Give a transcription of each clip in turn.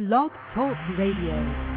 Blog Talk Radio.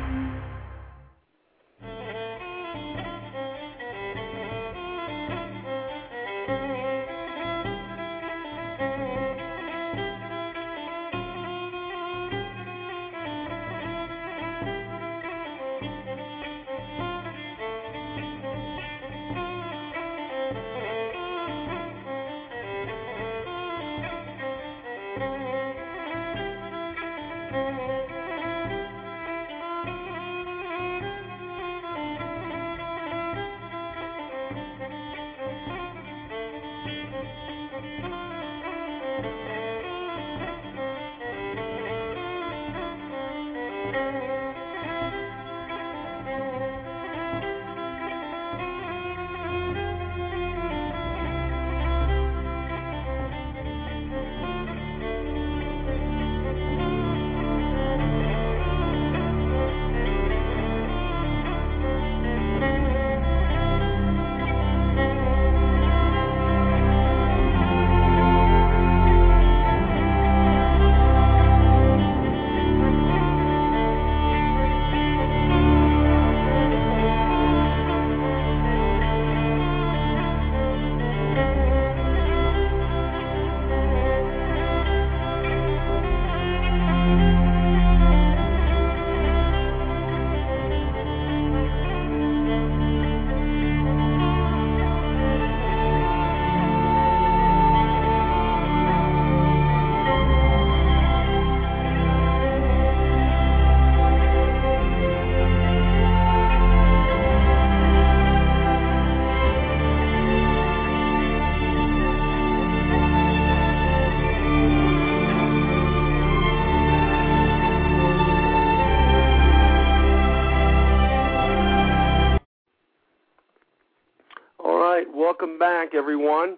Everyone.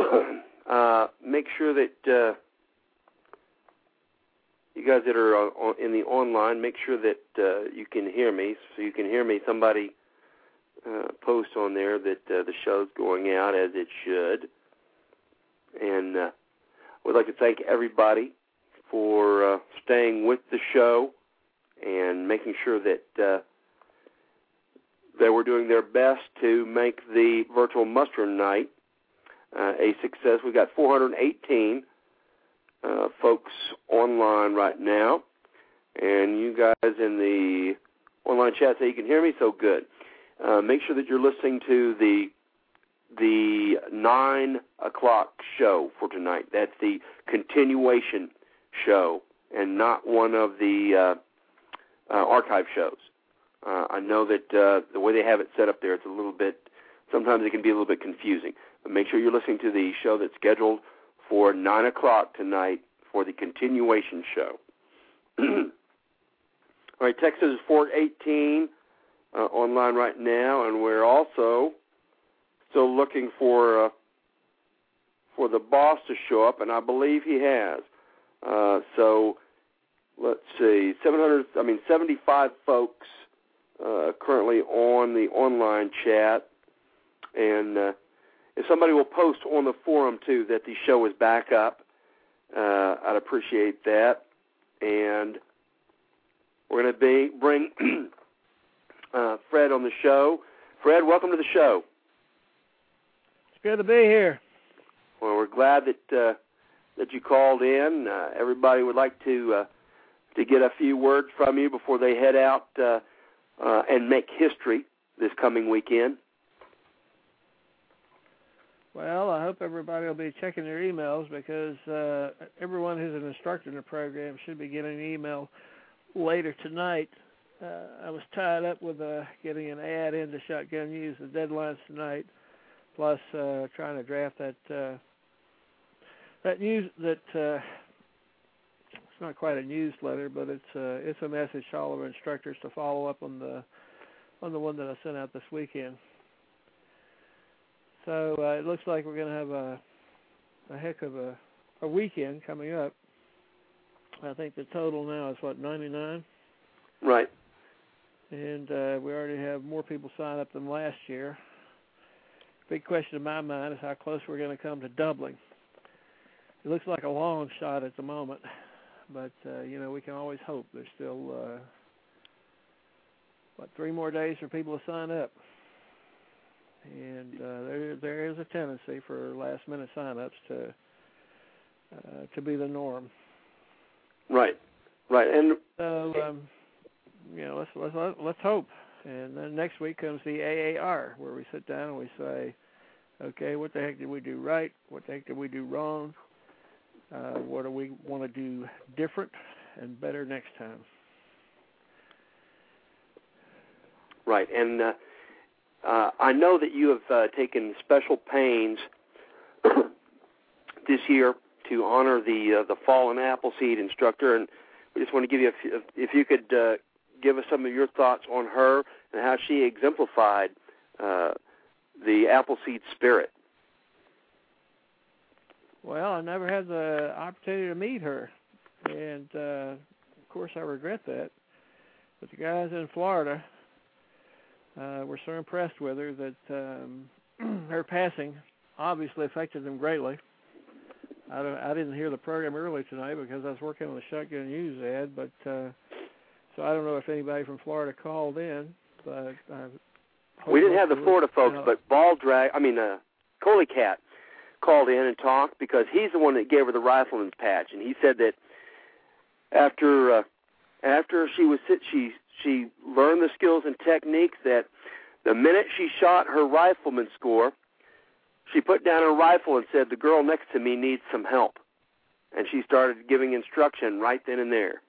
uh, make sure that uh, you guys that are uh, in the online, make sure that uh, you can hear me. So you can hear me. Somebody uh, post on there that uh, the show's going out as it should. And uh, would like to thank everybody for uh, staying with the show and making sure that uh, they were doing their best to make the virtual muster night uh, a success. We've got 418 uh, folks online right now, and you guys in the online chat say you can hear me, so good. Uh, make sure that you're listening to the the nine o'clock show for tonight. That's the continuation show, and not one of the uh, uh, archive shows. Uh, I know that uh, the way they have it set up there, it's a little bit. Sometimes it can be a little bit confusing. But make sure you're listening to the show that's scheduled for nine o'clock tonight for the continuation show. All right, Texas is 418 uh, online right now, and we're also still looking for uh, for the boss to show up, and I believe he has. Uh, so let's see, 700. I mean, 75 folks uh, currently on the online chat, and uh, if somebody will post on the forum too that the show is back up, uh, I'd appreciate that. And we're going to be bring uh, Fred on the show. Fred, welcome to the show. It's good to be here. Well, we're glad that uh, that you called in. Uh, everybody would like to uh, to get a few words from you before they head out uh, uh, and make history this coming weekend? Well, I hope everybody will be checking their emails because uh, everyone who's an instructor in the program should be getting an email later tonight. Uh, I was tied up with uh, getting an ad into Shotgun News. The deadline's tonight, plus uh, trying to draft that uh, that news that uh, it's not quite a newsletter, but it's a uh, it's a message to all of our instructors to follow up on the on the one that I sent out this weekend. So uh, it looks like we're going to have a a heck of a a weekend coming up. I think the total now is what 99. Right. And uh, we already have more people sign up than last year. Big question in my mind is how close we're going to come to doubling. It looks like a long shot at the moment but uh, you know we can always hope. There's still uh, what three more days for people to sign up, and uh, there there is a tendency for last minute sign-ups to uh, to be the norm. Right, right, and so um, you know let's let's let's hope. And then next week comes the AAR, where we sit down and we say, okay, what the heck did we do right? What the heck did we do wrong? Uh, what do we want to do different and better next time? Right, and uh, uh, I know that you have uh, taken special pains this year to honor the uh, the fallen Appleseed instructor, and we just want to give you a few, if you could uh, give us some of your thoughts on her and how she exemplified the Appleseed spirit. Well, I never had the opportunity to meet her, and uh, of course I regret that. But the guys in Florida uh, were so impressed with her that um, her passing obviously affected them greatly. I, don't, I didn't hear the program early tonight because I was working on the Shotgun News ad, but uh, so I don't know if anybody from Florida called in. But uh, we didn't have the Florida folks, but Ball Drag, I mean, uh, Coley Cat called in and talked because he's the one that gave her the rifleman's patch, and he said that after uh, after she was she she learned the skills and techniques that the minute she shot her rifleman score, she put down her rifle and said, "The girl next to me needs some help," and she started giving instruction right then and there.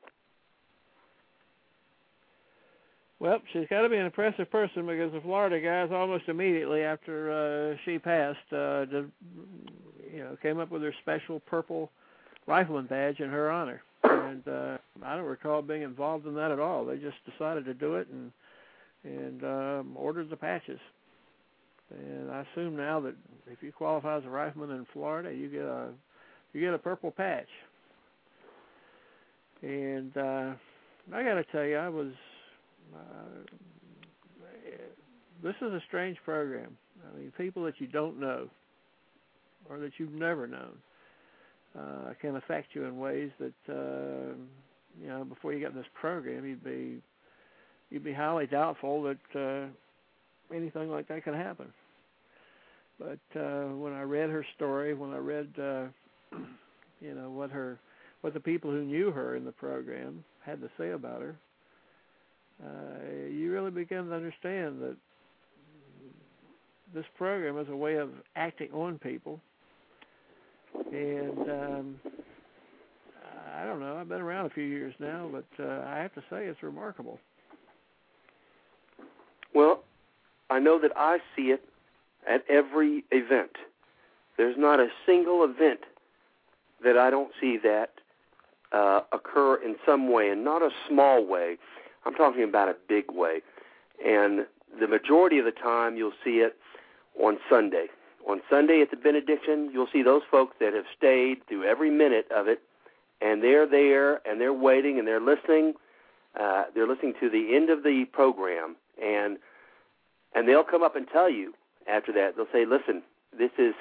Well, she's got to be an impressive person because the Florida guys almost immediately after uh, she passed, uh, did, you know, came up with her special purple rifleman badge in her honor. And uh, I don't recall being involved in that at all. They just decided to do it and and um, ordered the patches. And I assume now that if you qualify as a rifleman in Florida, you get a you get a purple patch. And uh, I got to tell you, I was this is a strange program. I mean, people that you don't know or that you've never known uh, can affect you in ways that uh, you know before you got this program you'd be you'd be highly doubtful that uh, anything like that could happen. But uh, when I read her story, when I read uh, you know what her what the people who knew her in the program had to say about her, uh, you really begin to understand that this program is a way of acting on people. And um, I don't know. I've been around a few years now, but uh, I have to say it's remarkable. Well, I know that I see it at every event. There's not a single event that I don't see that uh, occur in some way, and not a small way. I'm talking about a big way. And the majority of the time, you'll see it on Sunday. On Sunday at the benediction, you'll see those folks that have stayed through every minute of it, and they're there and they're waiting and they're listening. Uh, they're listening to the end of the program, and and they'll come up and tell you after that. They'll say, "Listen, this is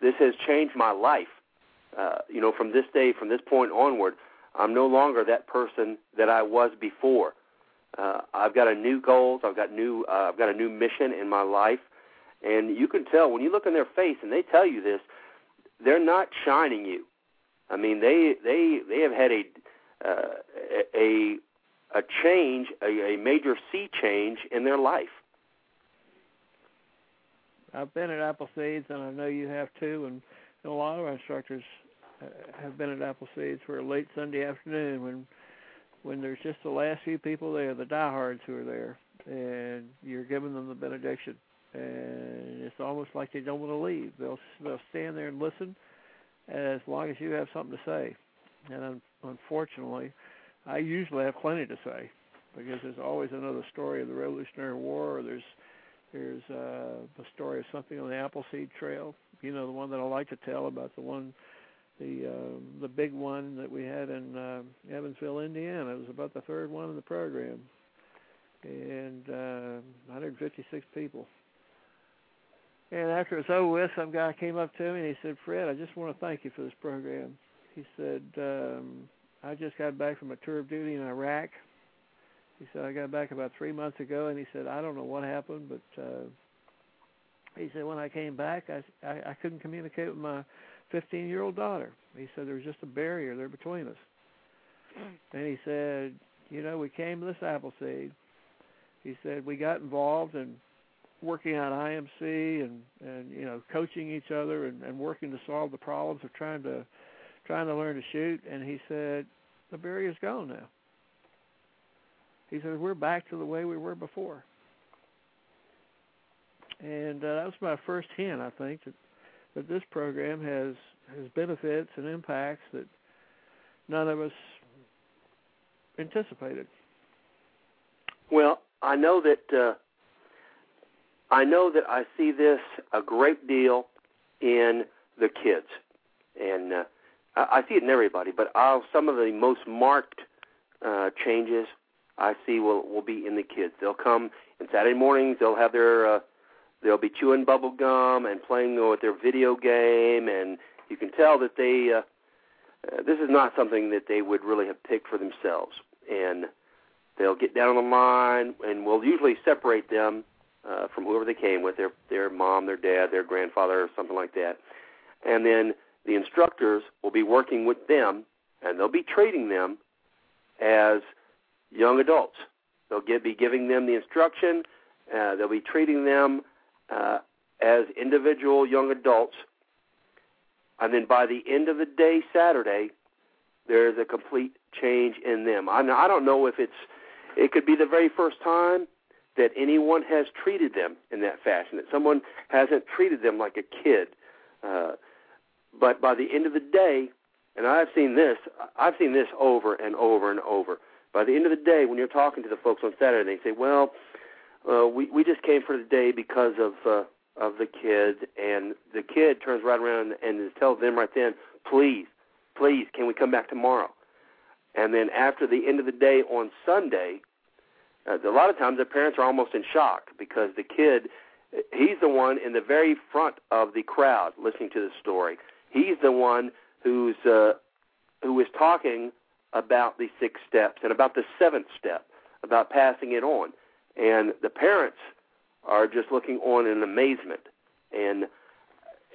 this has changed my life. Uh, you know, from this day, from this point onward, I'm no longer that person that I was before. Uh, I've got a new goals. I've got new. Uh, I've got a new mission in my life, and you can tell when you look in their face and they tell you this. They're not shining you. I mean, they they they have had a uh, a a change, a, a major sea change in their life. I've been at Appleseeds, and I know you have too, and, a lot of our instructors uh, have been at Appleseeds for a late Sunday afternoon when when there's just the last few people there, the diehards who are there, and you're giving them the benediction, and it's almost like they don't want to leave. They'll they'll stand there and listen as long as you have something to say. And un- unfortunately, I usually have plenty to say because there's always another story of the Revolutionary War. Or there's there's uh, the story of something on the Appleseed Trail. You know, the one that I like to tell about the one the uh, the big one that we had in uh, Evansville, Indiana. It was about the third one in the program, and uh, 156 people. And after it was over with, some guy came up to me and he said, "Fred, I just want to thank you for this program." He said, um, I just got back from a tour of duty in Iraq. He said I got back about three months ago, and he said I don't know what happened, but uh, he said when I came back, I I, I couldn't communicate with my 15 year old daughter. He said there was just a barrier there between us. And he said, you know, we came to this Appleseed. He said we got involved in working on IMC and and you know coaching each other and, and working to solve the problems of trying to trying to learn to shoot. And he said the barrier's gone now. He said we're back to the way we were before. And uh, that was my first hint, I think, that that this program has has benefits and impacts that none of us anticipated. Well, I know that uh, I know that I see this a great deal in the kids, and uh, I, I see it in everybody. But I'll, some of the most marked uh, changes I see will will be in the kids. They'll come in Saturday mornings. They'll have their uh, they'll be chewing bubble gum and playing with their video game, and you can tell that they uh, uh, this is not something that they would really have picked for themselves. And they'll get down on the line, and we'll usually separate them uh, from whoever they came with their their mom, their dad, their grandfather, or something like that. And then the instructors will be working with them, and they'll be treating them as young adults. They'll give, be giving them the instruction. Uh, they'll be treating them uh, as individual young adults. And then by the end of the day, Saturday, there's a complete change in them. I, I don't know if it's, it could be the very first time that anyone has treated them in that fashion, that someone hasn't treated them like a kid. Uh, but by the end of the day, and I've seen this, I've seen this over and over and over. By the end of the day, when you're talking to the folks on Saturday, they say, "Well, uh, we we just came for the day because of uh, of the kids, and the kid turns right around and tells them right then, please, please, can we come back tomorrow? And then after the end of the day on Sunday, uh, a lot of times the parents are almost in shock because the kid, he's the one in the very front of the crowd listening to the story. He's the one who's uh, who is talking about the six steps and about the seventh step, about passing it on. And the parents are just looking on in amazement. And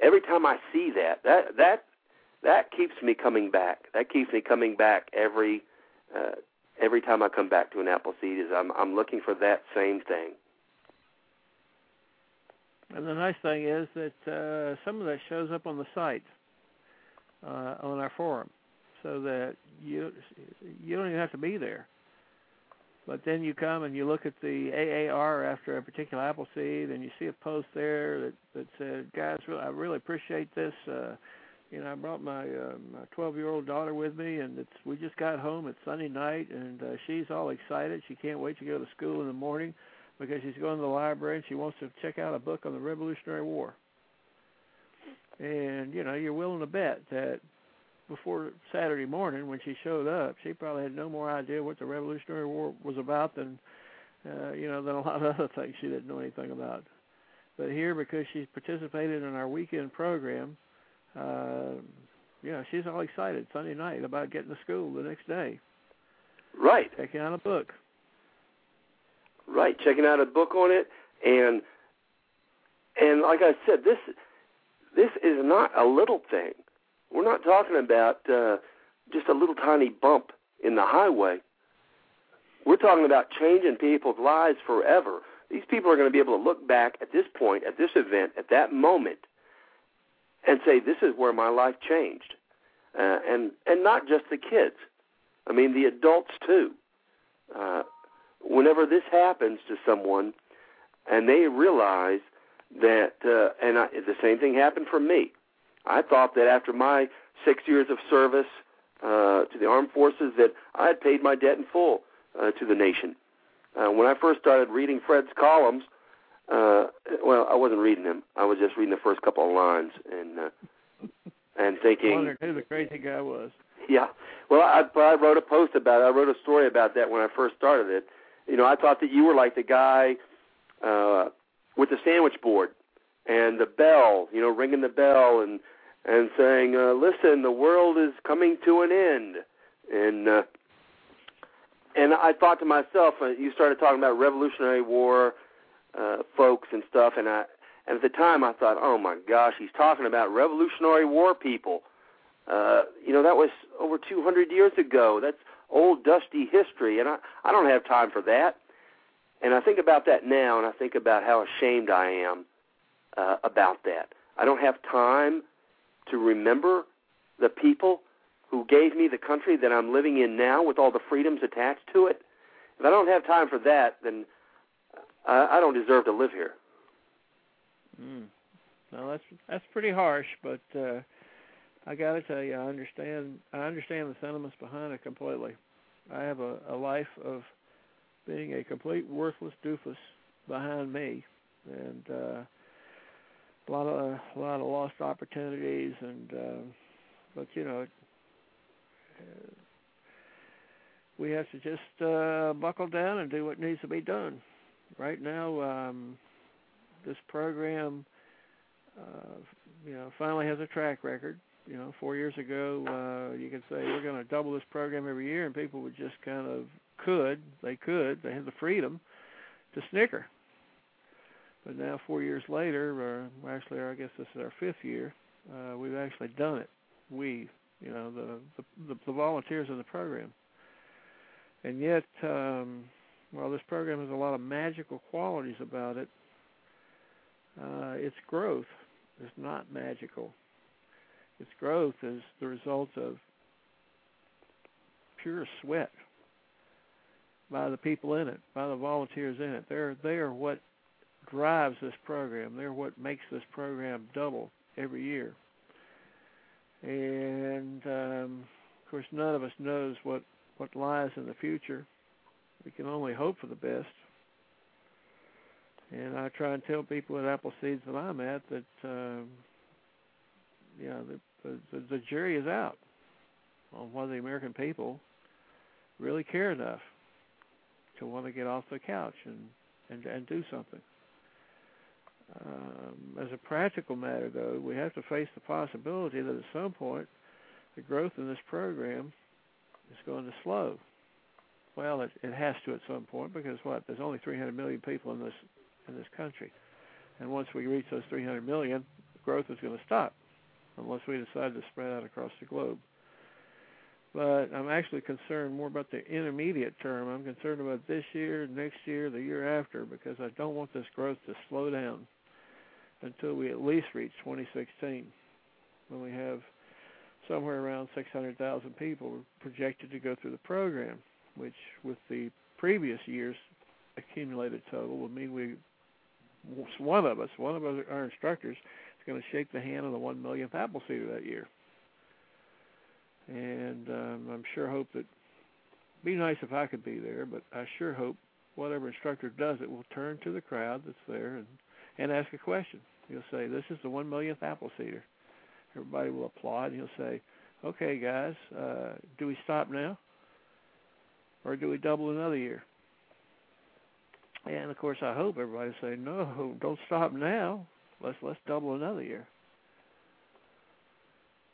every time I see that, that that that keeps me coming back. That keeps me coming back every uh, every time I come back to an Appleseed. Is I'm I'm looking for that same thing. And the nice thing is that uh, some of that shows up on the site uh, on our forum, so that you you don't even have to be there. But then you come and you look at the AAR after a particular Appleseed, and you see a post there that that said, "Guys, I really appreciate this. Uh, you know, I brought my uh, my 12 year old daughter with me, and it's we just got home. It's Sunday night, and uh, she's all excited. She can't wait to go to school in the morning because she's going to the library and she wants to check out a book on the Revolutionary War. And you know, you're willing to bet that before Saturday morning when she showed up, she probably had no more idea what the Revolutionary War was about than uh, you know than a lot of other things she didn't know anything about. But here, because she's participated in our weekend program, uh, you know, she's all excited Sunday night about getting to school the next day. Right. Checking out a book. Right, checking out a book on it, and and like I said, this this is not a little thing. We're not talking about uh, just a little tiny bump in the highway. We're talking about changing people's lives forever. These people are going to be able to look back at this point, at this event, at that moment, and say, "This is where my life changed," uh, and and not just the kids. I mean, the adults too. Uh, whenever this happens to someone, and they realize that, uh, and I, the same thing happened for me. I thought that after my six years of service uh, to the armed forces, that I had paid my debt in full uh, to the nation. Uh, when I first started reading Fred's columns, uh, well, I wasn't reading them. I was just reading the first couple of lines and uh, and thinking. I wondered who the crazy guy was. Yeah, well, I, I wrote a post about it. I wrote a story about that when I first started it. You know, I thought that you were like the guy uh, with the sandwich board and the bell. You know, ringing the bell and and saying, uh, "Listen, the world is coming to an end. and uh, and I thought to myself, uh, you started talking about Revolutionary War uh, folks and stuff, and I and at the time I thought, oh my gosh, he's talking about Revolutionary War people. Uh, you know, that was over 200 years ago. That's old dusty history, and I I don't have time for that. And I think about that now, and I think about how ashamed I am uh, about that. I don't have time to remember the people who gave me the country that I'm living in now with all the freedoms attached to it. If I don't have time for that, then I, I don't deserve to live here. Mm. No, that's that's pretty harsh, but uh, I got to tell you, I understand. I understand the sentiments behind it completely. I have a, a life of being a complete worthless doofus behind me, and uh, a lot of a lot of lost opportunities, and uh, but you know, uh, we have to just uh, buckle down and do what needs to be done. Right now, um, this program, uh, you know, finally has a track record. You know, four years ago, uh, you could say we're going to double this program every year, and people would just kind of could, they could, they had the freedom to snicker. But now, four years later, or actually, I guess this is our fifth year, uh, we've actually done it. We, you know, the the, the volunteers in the program. And yet, um, while this program has a lot of magical qualities about it, uh, its growth is not magical. Its growth is the result of pure sweat by the people in it, by the volunteers in it. They're they are what drives this program. They're what makes this program double every year. And um, of course, none of us knows what what lies in the future. We can only hope for the best. And I try and tell people at Appleseeds that I'm at that um, know the, the the jury is out on whether the American people really care enough to want to get off the couch and and, and do something. Um, as a practical matter, though, we have to face the possibility that at some point the growth in this program is going to slow. Well, it, it has to at some point because what? There's only 300 million people in this in this country, and once we reach those 300 million, growth is going to stop unless we decide to spread out across the globe but I'm actually concerned more about the intermediate term. I'm concerned about this year, next year, the year after, because I don't want this growth to slow down until we at least reach 2016, when we have somewhere around 600,000 people projected to go through the program, which, with the previous year's accumulated total, would mean we, one of us, one of our instructors, is going to shake the hand of the one millionth Appleseeder that year and um, I'm sure hope that be nice if I could be there, but I sure hope whatever instructor does it will turn to the crowd that's there and and ask a question. He'll say, "This is the one millionth Appleseeder." Everybody will applaud. And he'll say, "Okay, guys, uh, do we stop now, or do we double another year?" And of course, I hope everybody say, "No, don't stop now. Let's let's double another year."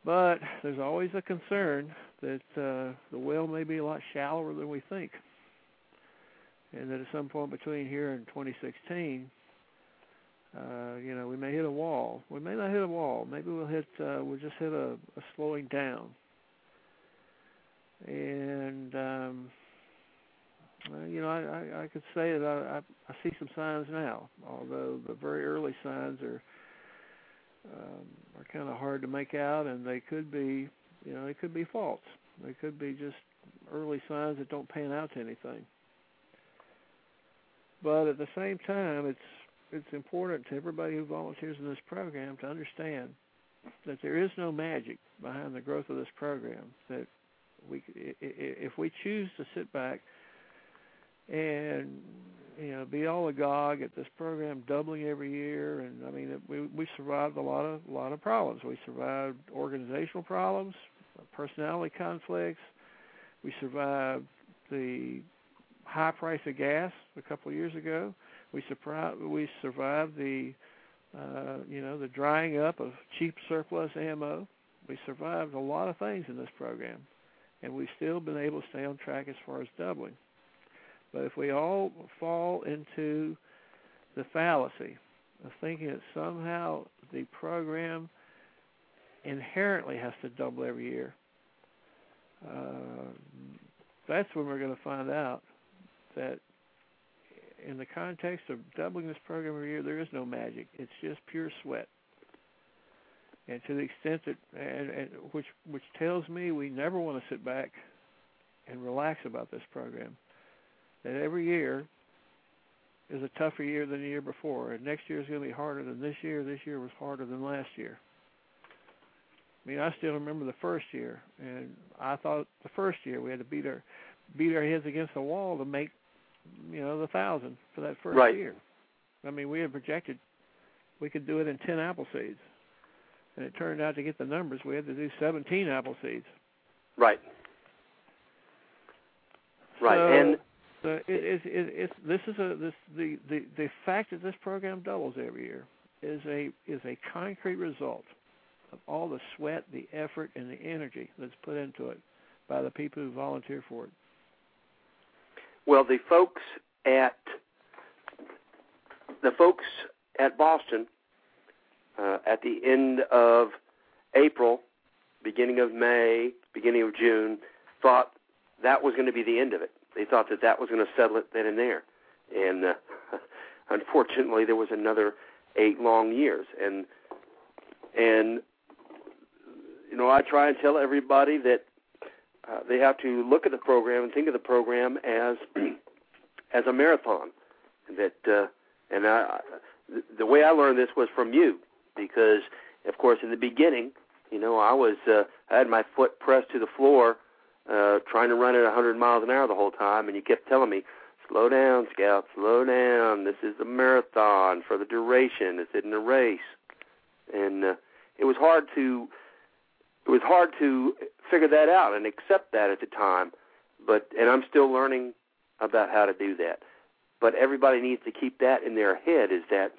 But there's always a concern that uh, the well may be a lot shallower than we think, and that at some point between here and 2016, uh, you know, we may hit a wall. We may not hit a wall. Maybe we'll hit. Uh, we'll just hit a, a slowing down. And um, uh, you know, I, I, I could say that I, I, I see some signs now, although the very early signs are um, are kind of hard to make out, and they could be, you know, they could be false. They could be just early signs that don't pan out to anything. But at the same time, it's it's important to everybody who volunteers in this program to understand that there is no magic behind the growth of this program. That we, if we choose to sit back and you know, be all agog at this program doubling every year, and I mean, we we survived a lot of a lot of problems. We survived organizational problems, personality conflicts. We survived the high price of gas a couple of years ago. We survived we survived the uh, you know the drying up of cheap surplus ammo. We survived a lot of things in this program, and we've still been able to stay on track as far as doubling. But if we all fall into the fallacy of thinking that somehow the program inherently has to double every year, uh, that's when we're going to find out that in the context of doubling this program every year, there is no magic. It's just pure sweat. And to the extent that, and, and which which tells me we never want to sit back and relax about this program. That every year is a tougher year than the year before, and next year is going to be harder than this year. This year was harder than last year. I mean, I still remember the first year, and I thought the first year we had to beat our beat our heads against the wall to make you know the thousand for that first right. year. I mean, we had projected we could do it in ten Appleseeds, and it turned out to get the numbers we had to do seventeen Appleseeds. Right. Right, so, and so it, it, this is a this the, the the fact that this program doubles every year is a is a concrete result of all the sweat, the effort, and the energy that's put into it by the people who volunteer for it. Well, the folks at the folks at Boston uh, at the end of April, beginning of May, beginning of June, thought that was going to be the end of it. They thought that that was going to settle it then and there, and uh, unfortunately, there was another eight long years. And and you know, I try and tell everybody that uh, they have to look at the program and think of the program as as a marathon. That uh, and I, the way I learned this was from you, because of course in the beginning, you know, I was uh, I had my foot pressed to the floor, uh, trying to run at 100 miles an hour the whole time, and you kept telling me, "Slow down, Scout, slow down. This is a marathon for the duration. This isn't a race." And uh, it was hard to it was hard to figure that out and accept that at the time. But and I'm still learning about how to do that. But everybody needs to keep that in their head is that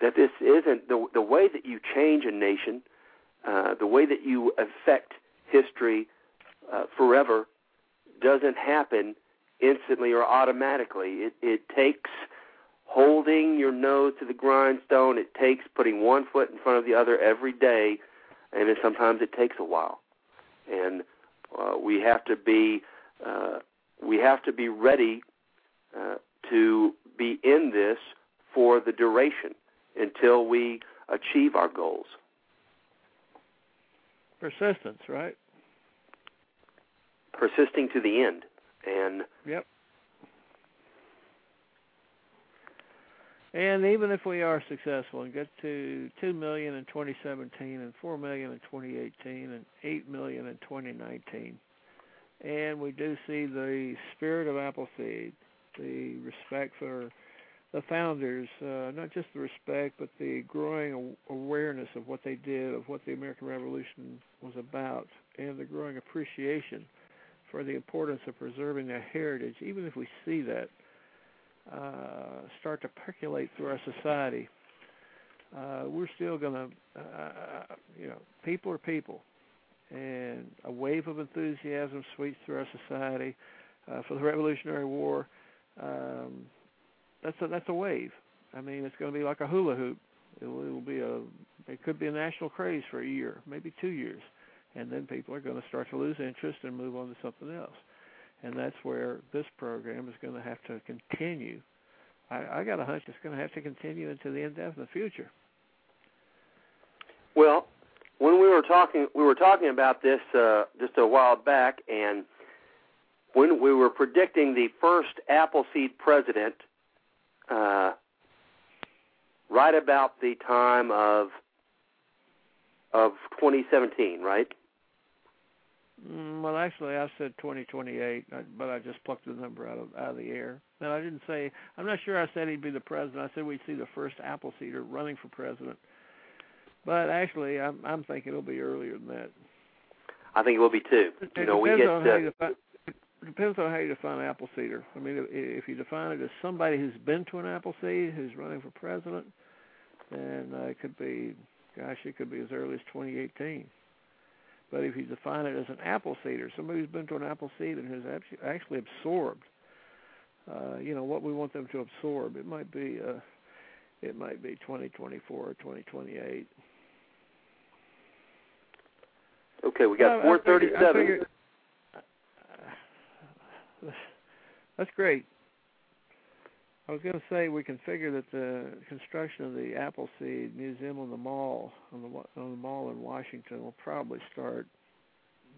that this isn't the the way that you change a nation, uh, the way that you affect history uh, forever, doesn't happen instantly or automatically. It it takes holding your nose to the grindstone. It takes putting one foot in front of the other every day, and then sometimes it takes a while and uh, we have to be uh, we have to be ready uh, to be in this for the duration until we achieve our goals. Persistence, right? Persisting to the end, and yep. And even if we are successful and get to two million in 2017 and four million in 2018 and eight million in 2019, and we do see the spirit of Appleseed, the respect for the founders, uh, not just the respect, but the growing awareness of what they did, of what the American Revolution was about, and the growing appreciation for the importance of preserving their heritage, even if we see that uh, start to percolate through our society, uh, we're still going to, uh, you know, people are people, and a wave of enthusiasm sweeps through our society uh, for the Revolutionary War. Um, that's a that's a wave. I mean, it's going to be like a hula hoop. It will, it will be a it could be a national craze for a year, maybe two years, and then people are going to start to lose interest and move on to something else and that's where this program is going to have to continue. I, I got a hunch it's going to have to continue into the indefinite future. Well, when we were talking, we were talking about this uh, just a while back, and when we were predicting the first Appleseed president, uh, right about the time of of 2017, right? Mm, well, actually, I said 2028, but I just plucked the number out of out of the air. And I didn't say. I'm not sure I said he'd be the president. I said we'd see the first Appleseeder running for president. But actually, I'm I'm thinking it'll be earlier than that. I think it will be too. It, you it know, we get. On how define, it depends on how you define Appleseeder. I mean, if, you define it as somebody who's been to an Appleseed who's running for president, then uh, it could be, gosh, it could be as early as 2018. But if you define it as an apple seed or somebody who's been to an Appleseed and has actually, absorbed, uh, you know, what we want them to absorb, it might be uh, it might be 2024 or 2028. Okay, we got Well, I figure- 437. I figure- that's great. I was going to say we can figure that the construction of the Appleseed Museum on the Mall on the on the Mall in Washington will probably start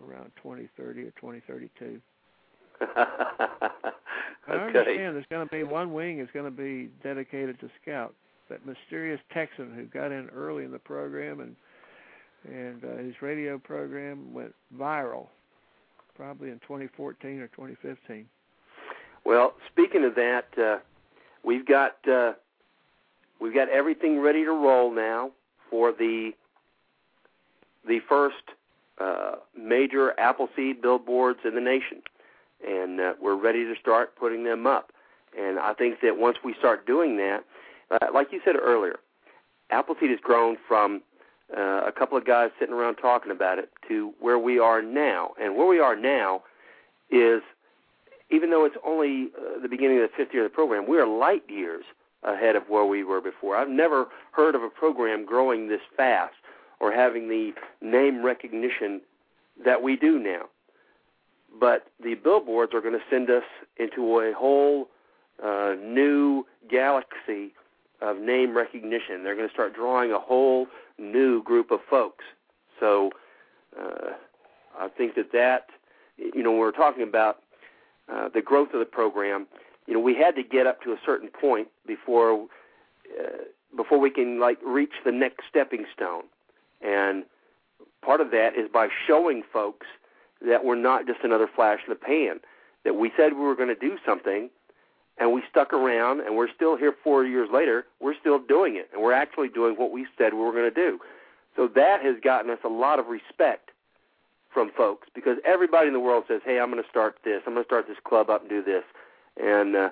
around 2030 or 2032. I okay. understand there's going to be one wing is going to be dedicated to Scout, that mysterious Texan who got in early in the program and and uh, his radio program went viral, probably in 2014 or 2015. Well, speaking of that, uh, we've got uh, we've got everything ready to roll now for the the first uh, major Appleseed billboards in the nation, and uh, we're ready to start putting them up. And I think that once we start doing that, uh, like you said earlier, Appleseed has grown from uh, a couple of guys sitting around talking about it to where we are now. And where we are now is, even though it's only uh, the beginning of the fifth year of the program, we are light years ahead of where we were before. I've never heard of a program growing this fast or having the name recognition that we do now. But the billboards are going to send us into a whole uh, new galaxy of name recognition. They're going to start drawing a whole new group of folks. So uh, I think that that, you know, we're talking about uh, the growth of the program, you know, we had to get up to a certain point before uh, before we can like reach the next stepping stone. And part of that is by showing folks that we're not just another flash in the pan. That we said we were going to do something, and we stuck around, and we're still here four years later. We're still doing it, and we're actually doing what we said we were going to do. So that has gotten us a lot of respect from folks because everybody in the world says, "Hey, I'm going to start this. I'm going to start this club up and do this." And uh,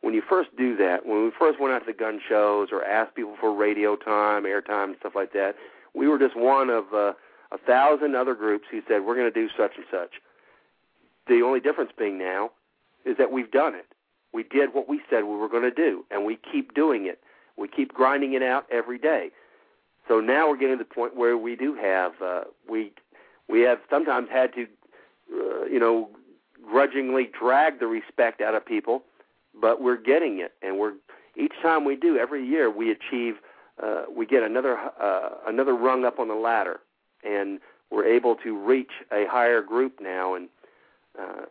when you first do that, when we first went out to the gun shows or asked people for radio time, airtime, stuff like that, we were just one of uh, a thousand other groups who said we're going to do such and such. The only difference being now is that we've done it. We did what we said we were going to do, and we keep doing it. We keep grinding it out every day. So now we're getting to the point where we do have uh, we we have sometimes had to uh, you know grudgingly drag the respect out of people, but we're getting it, and we're each time we do every year we achieve uh, we get another uh, another rung up on the ladder, and we're able to reach a higher group now, and uh,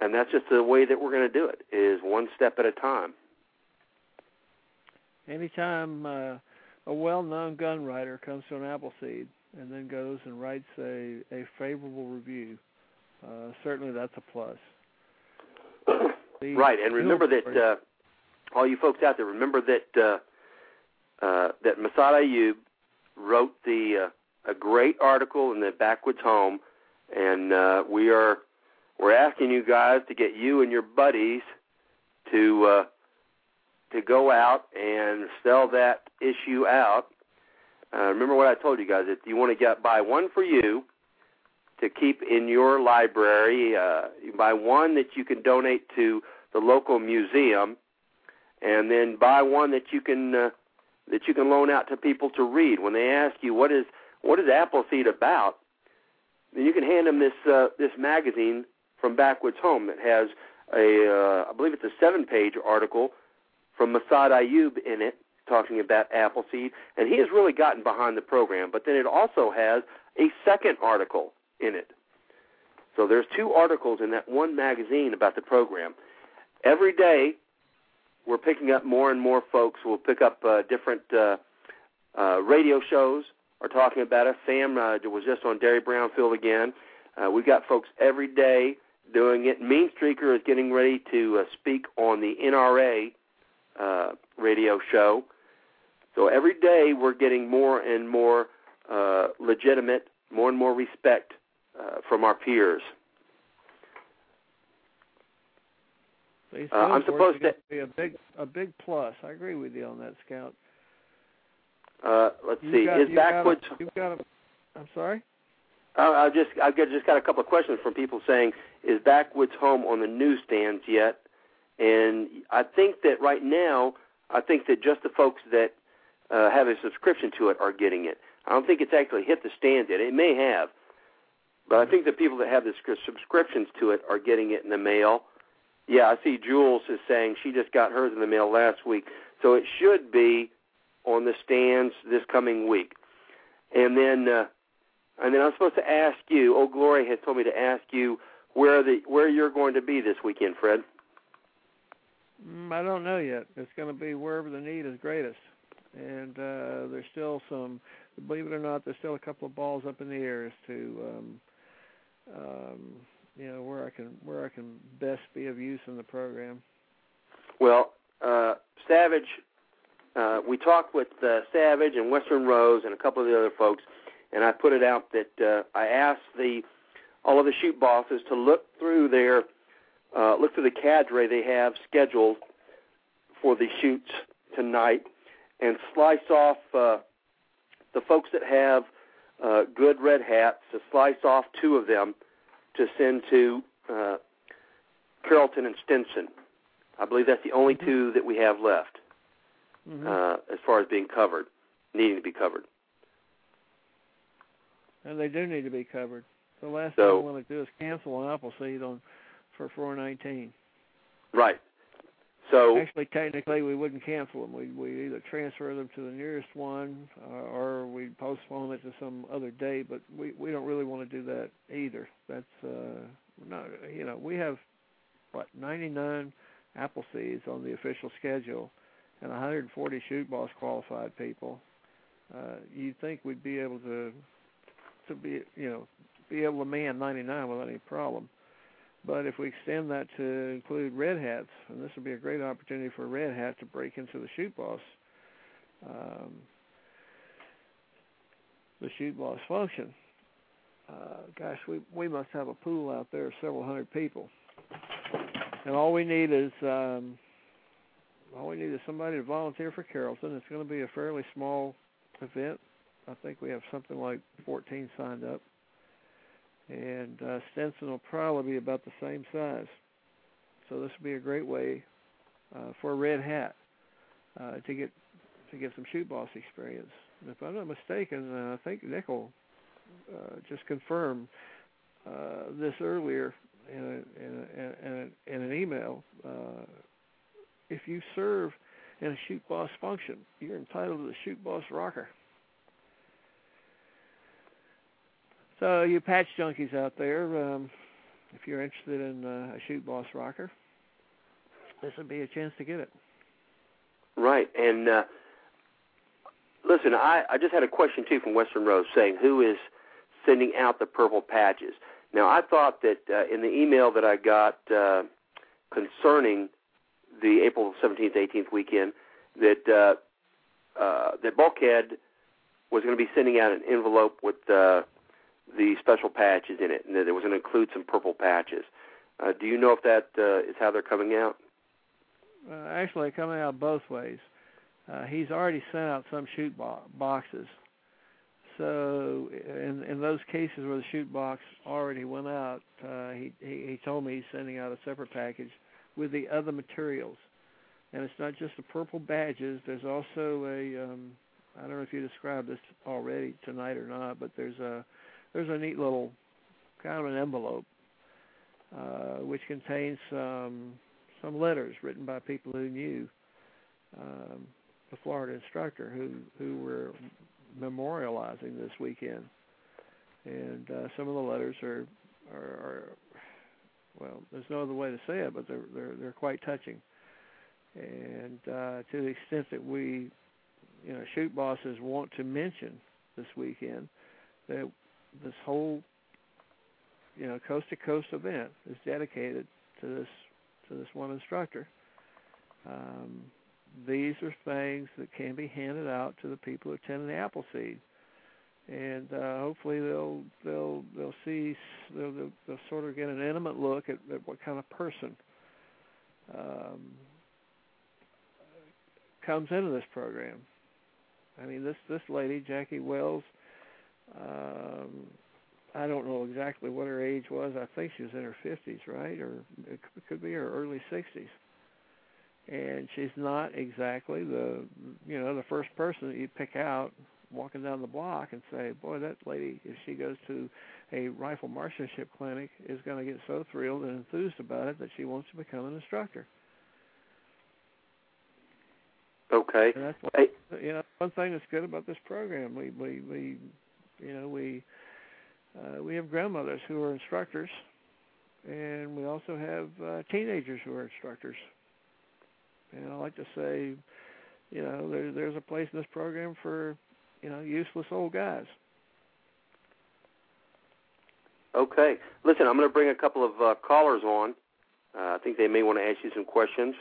and that's just the way that we're going to do it is one step at a time. Anytime uh, a well-known gun writer comes to an Appleseed and then goes and writes a, a favorable review, uh, certainly that's a plus. Right, and remember that uh, all you folks out there, remember that uh, uh, that Massad Ayoob wrote the uh, a great article in the Backwoods Home, and uh, we are we're asking you guys to get you and your buddies to uh, to go out and sell that issue out. Uh, remember what I told you guys. If you want to get buy one for you to keep in your library, uh, you buy one that you can donate to the local museum, and then buy one that you can uh, that you can loan out to people to read. When they ask you what is what is Appleseed about, then you can hand them this uh, this magazine from Backwoods Home that has a uh, I believe it's a seven page article from Massad Ayoob in it talking about Appleseed, and he has really gotten behind the program. But then it also has a second article in it. So there's two articles in that one magazine about the program. Every day, we're picking up more and more folks. We'll pick up uh, different uh, uh, radio shows are talking about it. Sam uh, was just on Derry Brownfield again. Uh, we've got folks every day doing it. Mean Streaker is getting ready to uh, speak on the NRA uh, radio show. So every day we're getting more and more uh, legitimate, more and more respect uh, from our peers. Uh, I'm supposed gonna be a big a big plus. I agree with you on that, Scout. Uh, let's You've see, got, is you've got a- Backwoods you've got a. I'm sorry. Uh, I just I've got, just got a couple of questions from people saying, "Is Backwoods Home on the newsstands yet?" And I think that right now, I think that just the folks that uh, have a subscription to it are getting it. I don't think it's actually hit the stands yet. It may have, but I think the people that have the subscriptions to it are getting it in the mail. Yeah, I see Jules is saying she just got hers in the mail last week, so it should be on the stands this coming week. And then, uh, and then I'm supposed to ask you. Oh, Glory has told me to ask you where the where you're going to be this weekend, Fred. Mm, I don't know yet. It's going to be wherever the need is greatest, and uh, there's still some. Believe it or not, there's still a couple of balls up in the air as to, um, um, you know, where I can where I can best be of use in the program. Well, uh, Savage, uh, we talked with uh, Savage and Western Rose and a couple of the other folks, and I put it out that uh, I asked the all of the shoot bosses to look through their uh, look through the cadre they have scheduled for the shoots tonight and slice off uh, the folks that have uh, good red hats to slice off two of them to send to uh, Carrollton and Stinson. I believe that's the only Mm-hmm. two that we have left Mm-hmm. uh, as far as being covered, needing to be covered. and they do need to be covered. The last So- thing I want to do is cancel an Appleseed on for 419. Right. So Actually, technically, we wouldn't cancel them. We we either transfer them to the nearest one, uh, or we postpone it to some other date. But we we don't really want to do that either. That's uh, not you know we have what 99 Appleseeds on the official schedule, and 140 shoot boss qualified people. Uh, you'd think we'd be able to to be you know be able to man 99 without any problem. But if we extend that to include red hats, and this would be a great opportunity for red hat to break into the shoot boss, um, the shoot boss function. Uh, gosh, we we must have a pool out there of several hundred people, and all we need is um, all we need is somebody to volunteer for Carrollton. It's going to be a fairly small event. I think we have something like 14 signed up and uh, Stinson will probably be about the same size. So this will be a great way uh, for red hat uh, to get to get some shoot boss experience. And if I'm not mistaken, uh, I think Nickel uh, just confirmed uh, this earlier in, a, in, a, in, a, in an email. Uh, if you serve in a shoot boss function, you're entitled to the shoot boss rocker. So you patch junkies out there, um, if you're interested in uh, a shoot boss rocker, this would be a chance to get it. right, and uh, listen, I I just had a question too from Western Rose saying who is sending out the purple patches. Now I thought that uh, in the email that I got uh, concerning the April 17th, 18th weekend that uh, uh, that Bulkhead was going to be sending out an envelope with uh, the special patches in it, and that it was going to include some purple patches. Uh, do you know if that uh, is how they're coming out? Uh, actually, coming out both ways. Uh, he's already sent out some shoot bo- boxes. So in in those cases where the shoot box already went out, uh, he, he he told me he's sending out a separate package with the other materials. And it's not just the purple badges. There's also a um, I don't know if you described this already tonight or not, but there's a there's a neat little kind of an envelope uh, which contains some some letters written by people who knew um, the Florida instructor who who were memorializing this weekend, and uh, some of the letters are, are are well, there's no other way to say it, but they're they're they're quite touching, and uh, to the extent that we, you know, shoot bosses want to mention this weekend that this whole you know coast to coast event is dedicated to this to this one instructor. Um, these are things that can be handed out to the people who attend the Appleseed, and uh, hopefully they'll they'll they'll see they'll, they'll, they'll sort of get an intimate look at, at what kind of person um, comes into this program. I mean, this this lady Jackie Wells. Um, I don't know exactly what her age was. I think she was in her 50s, right? Or it could be her early 60s. And she's not exactly the you know the first person that you pick out walking down the block and say, "Boy, that lady, if she goes to a rifle marksmanship clinic, is going to get so thrilled and enthused about it that she wants to become an instructor." Okay. And that's what, you know one thing that's good about this program. We we we you know we uh, we have grandmothers who are instructors, and we also have uh, teenagers who are instructors. And I like to say, you know, there, there's a place in this program for you know useless old guys. Okay. Listen, I'm going to bring a couple of uh, callers on. Uh, I think they may want to ask you some questions.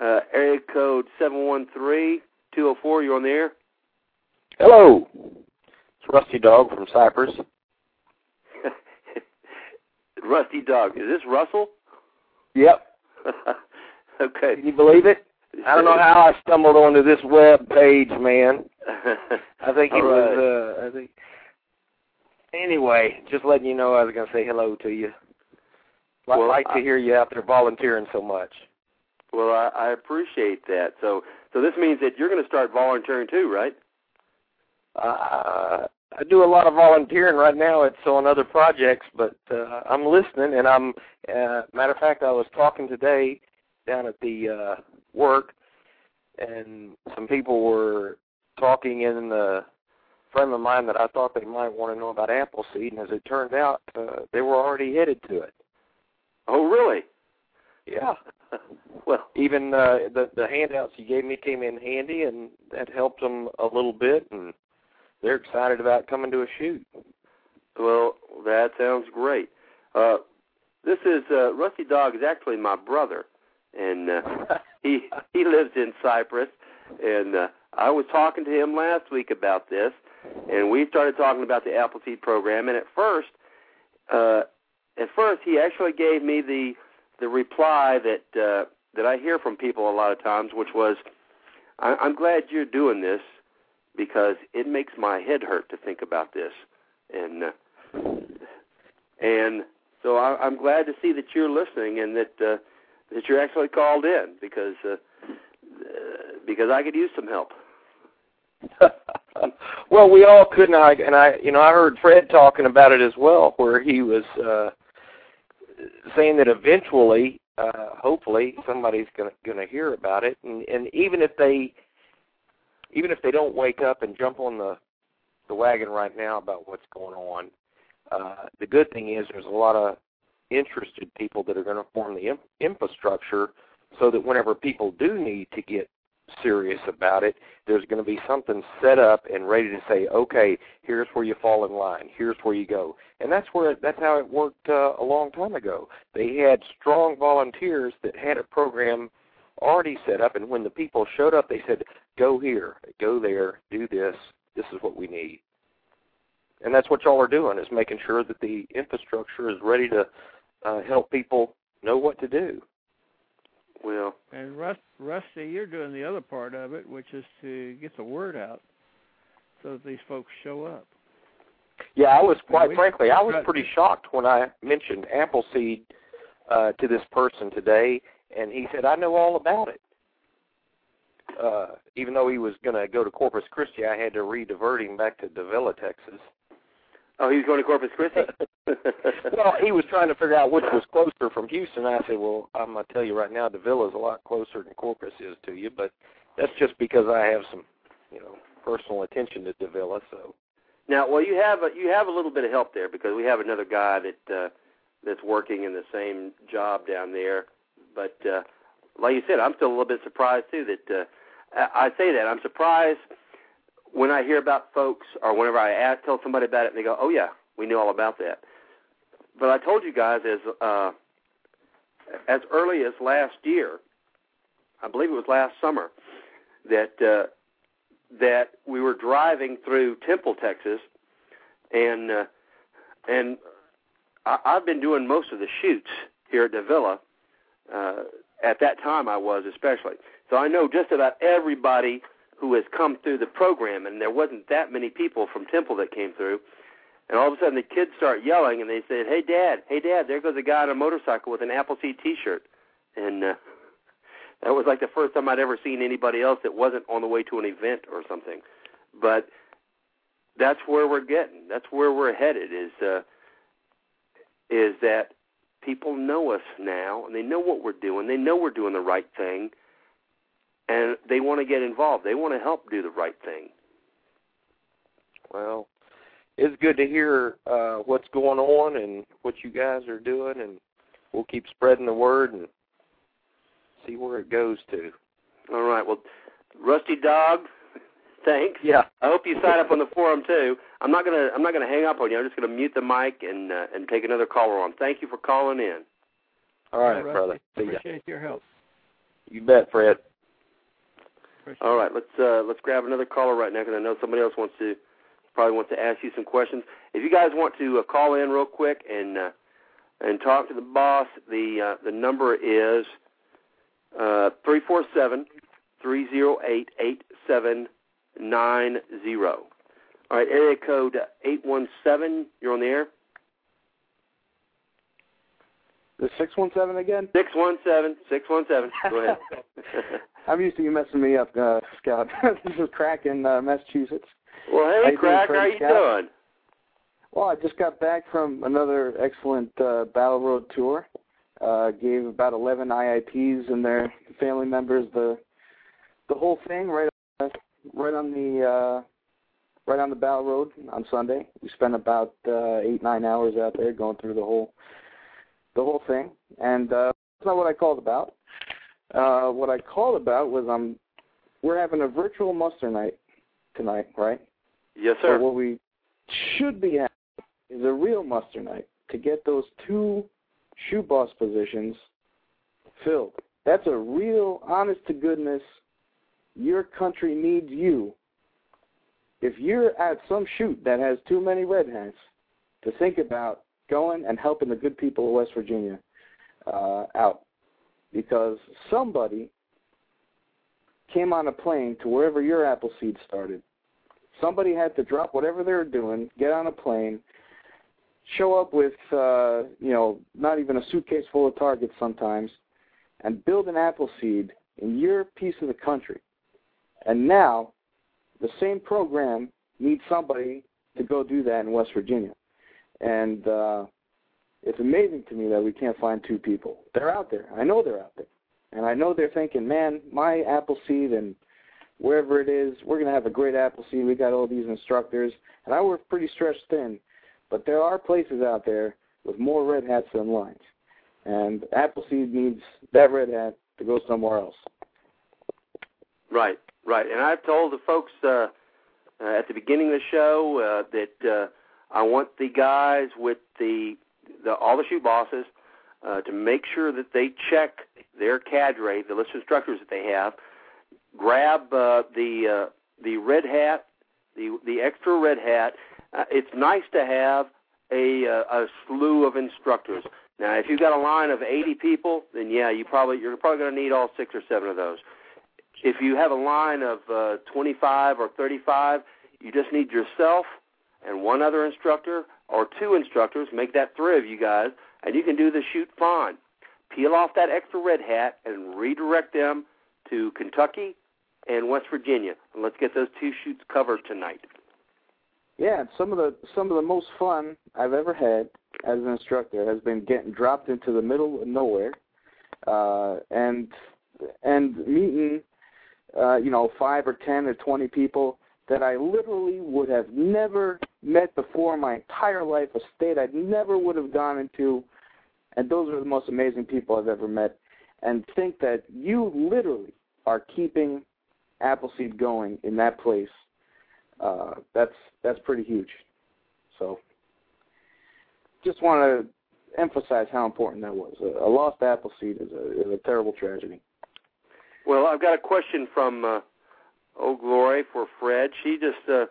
Uh, area code seven one three two zero four. You're on the air. Hello. Rusty Dog from Cypress. Rusty Dog. Is this Russell? Yep. okay. Can you believe it? I don't know how I stumbled onto this web page, man. I think it right. was uh I think anyway, just letting you know I was gonna say hello to you. I'd Well, like I- to hear you out there volunteering so much. Well, I, I appreciate that. So, so this means that you're going to start volunteering too, right? Uh, I do a lot of volunteering right now. It's on other projects, but uh, I'm listening. And I'm, uh, matter of fact, I was talking today down at the uh, work, and some people were talking in the friend of mine that I thought they might want to know about Appleseed, and as it turned out, uh, they were already headed to it. Oh, really? Yeah. well, Even uh, the the handouts you gave me came in handy, and that helped them a little bit, and they're excited about coming to a shoot. well, that sounds great. Uh, this is uh, Rusty Dog is actually my brother, and uh, he he lives in Cypress, and uh, I was talking to him last week about this, and we started talking about the Appleseed program. And at first, uh, at first, he actually gave me the the reply that uh, that I hear from people a lot of times, which was, I, "I'm glad you're doing this because it makes my head hurt to think about this," and uh, and so I, I'm glad to see that you're listening and that uh, that you're actually called in because uh, uh, because I could use some help. well, we all could not, and I, you know, I heard Fred talking about it as well, where he was uh, saying that eventually, uh, hopefully, somebody's going to hear about it, and, and even if they, even if they don't wake up and jump on the the wagon right now about what's going on, uh, the good thing is there's a lot of interested people that are going to form the infrastructure, so that whenever people do need to get serious about it, there's going to be something set up and ready to say, okay, here's where you fall in line, here's where you go, and that's where that's how it worked uh, a long time ago. They had strong volunteers that had a program already set up, and when the people showed up, they said, go here, go there, do this. This is what we need. And that's what y'all are doing is making sure that the infrastructure is ready to uh, help people know what to do. Well, And Rust, Rusty, you're doing the other part of it, which is to get the word out so that these folks show up. Yeah, I was quite we- frankly, I was pretty shocked when I mentioned Appleseed uh, to this person today, and he said, "I know all about it." Uh, even though he was going to go to Corpus Christi, I had to re-divert him back to Davila, Texas. oh, he was going to Corpus Christi. well, he was trying to figure out which was closer from Houston. I said, "Well, I'm going to tell you right now, Davila is a lot closer than Corpus is to you, but that's just because I have some, you know, personal attention to Davila." So, Now, well, you have a, you have a little bit of help there because we have another guy that uh, that's working in the same job down there. But uh, like you said, I'm still a little bit surprised too. That uh, I, say that I'm surprised when I hear about folks or whenever I ask, tell somebody about it, and they go, "Oh yeah, we knew all about that." But I told you guys as uh, as early as last year, I believe it was last summer, that uh, that we were driving through Temple, Texas, and uh, and I, I've been doing most of the shoots here at Davila. Uh, at that time, I was especially, so I know just about everybody who has come through the program, and there wasn't that many people from Temple that came through. and all of a sudden the kids start yelling, and they said, "Hey, Dad! Hey, Dad! There goes a guy on a motorcycle with an Appleseed T-shirt," and uh, that was like the first time I'd ever seen anybody else that wasn't on the way to an event or something. But that's where we're getting. That's where we're headed. Is uh, is that people know us now, and they know what we're doing. They know we're doing the right thing, and they want to get involved. They want to help do the right thing. Well, it's good to hear uh, what's going on and what you guys are doing, and we'll keep spreading the word and see where it goes to. All right. Well, Rusty Dog, thanks. Yeah. I hope you sign up on the forum too. I'm not gonna I'm not gonna hang up on you. I'm just gonna mute the mic and uh, and take another caller on. Thank you for calling in. All right, Rusty, brother. See ya. Appreciate your help. You bet, Fred. Appreciate All right, let's uh, let's grab another caller right now because I know somebody else wants to probably wants to ask you some questions. If you guys want to uh, call in real quick and uh, and talk to the boss, the uh, the number is uh, three four seven three zero eight eight seven nine zero. All right, area code eight one seven. You're on the air. The six one seven again? Six one seven six one seven. Go ahead. I'm used to you messing me up, uh, Scout. this is Crack in uh, Massachusetts. well, How hey, you Crack, Fred how you doing? Well, I just got back from another excellent uh, Battle Road tour. Uh, gave about 11 IIPs and their family members the the whole thing right uh, right on the uh, right on the Battle Road on Sunday. We spent about uh, eight nine hours out there going through the whole the whole thing, and uh, that's not what I called about. Uh, what I called about was um we're having a virtual muster night tonight, right? Yes, sir. what we should be having is a real muster night to get those two shoot boss positions filled. That's a real, honest to goodness, your country needs you. If you're at some shoot that has too many red hats, to think about going and helping the good people of West Virginia uh, out. Because somebody came on a plane to wherever your Appleseed started somebody had to drop whatever they were doing, get on a plane, show up with uh, you know not even a suitcase full of targets sometimes, and build an Appleseed in your piece of the country. And now, the same program needs somebody to go do that in West Virginia, and uh, it's amazing to me that we can't find two people. They're out there. I know they're out there, and I know they're thinking, man, my Appleseed and wherever it is, we're going to have a great Appleseed. We got all these instructors, and I work pretty stretched thin, but there are places out there with more red hats than lines, and Appleseed needs that red hat to go somewhere else. Right, right. And I've told the folks uh, uh, at the beginning of the show uh, that uh, I want the guys with the, the all the shoot bosses uh, to make sure that they check their cadre, the list of instructors that they have. Grab uh, the uh, the red hat, the the extra red hat. Uh, it's nice to have a uh, a slew of instructors. Now, if you've got a line of 80 people, then yeah, you probably you're probably going to need all six or seven of those. If you have a line of uh, 25 or 35, you just need yourself and one other instructor or two instructors. Make that three of you guys, and you can do the shoot fine. Peel off that extra red hat and redirect them to Kentucky and West Virginia. And let's get those two shoots covered tonight. Yeah, some of the some of the most fun I've ever had as an instructor has been getting dropped into the middle of nowhere, uh, and and meeting, uh, you know, five or ten or twenty people that I literally would have never met before in my entire life, a state I never would have gone into, and those are the most amazing people I've ever met. And think that you literally are keeping Appleseed going in that place uh, that's that's pretty huge. So, just want to emphasize how important that was. A, a lost Appleseed is a is a terrible tragedy. Well, I've got a question from uh, Oh Glory for Fred. She just uh,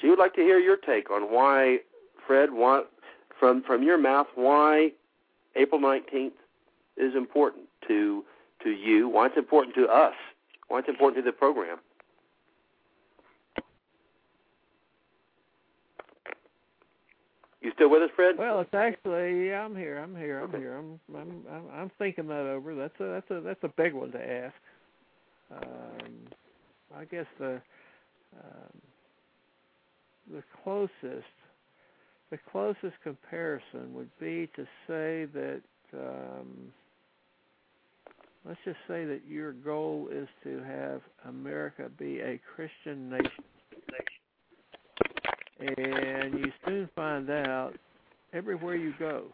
she would like to hear your take on why Fred want from from your mouth why April nineteenth is important to to you. Why it's important to us. Why it's important to the program. You still with us, Fred? Well, it's actually yeah, I'm here. I'm here. I'm Okay. here. I'm I'm I'm I'm thinking that over. That's a that's a that's a big one to ask. Um, I guess the um, the closest the closest comparison would be to say that um, let's just say that your goal is to have America be a Christian nation. And you soon find out everywhere you go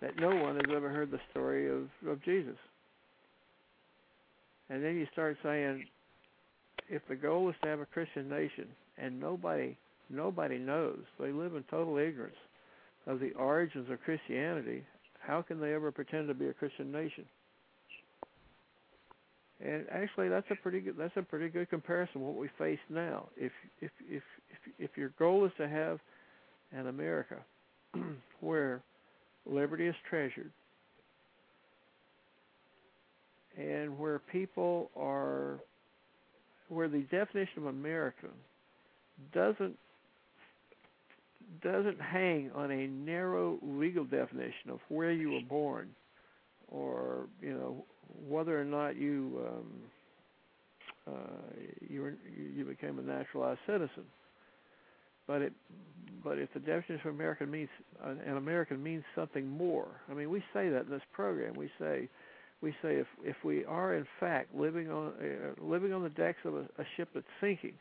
that no one has ever heard the story of, of Jesus. And then you start saying, if the goal is to have a Christian nation and nobody nobody knows, they live in total ignorance of the origins of Christianity, how can they ever pretend to be a Christian nation? And actually, that's a pretty good that's a pretty good comparison what we face now. If if if if, if your goal is to have an America where liberty is treasured and where people are where the definition of American doesn't doesn't hang on a narrow legal definition of where you were born or you know whether or not you um, uh, you were, you became a naturalized citizen. But it but if the definition of American means an American means something more. I mean, we say that in this program. We say we say if if we are in fact living on uh, living on the decks of a, a ship that's sinking,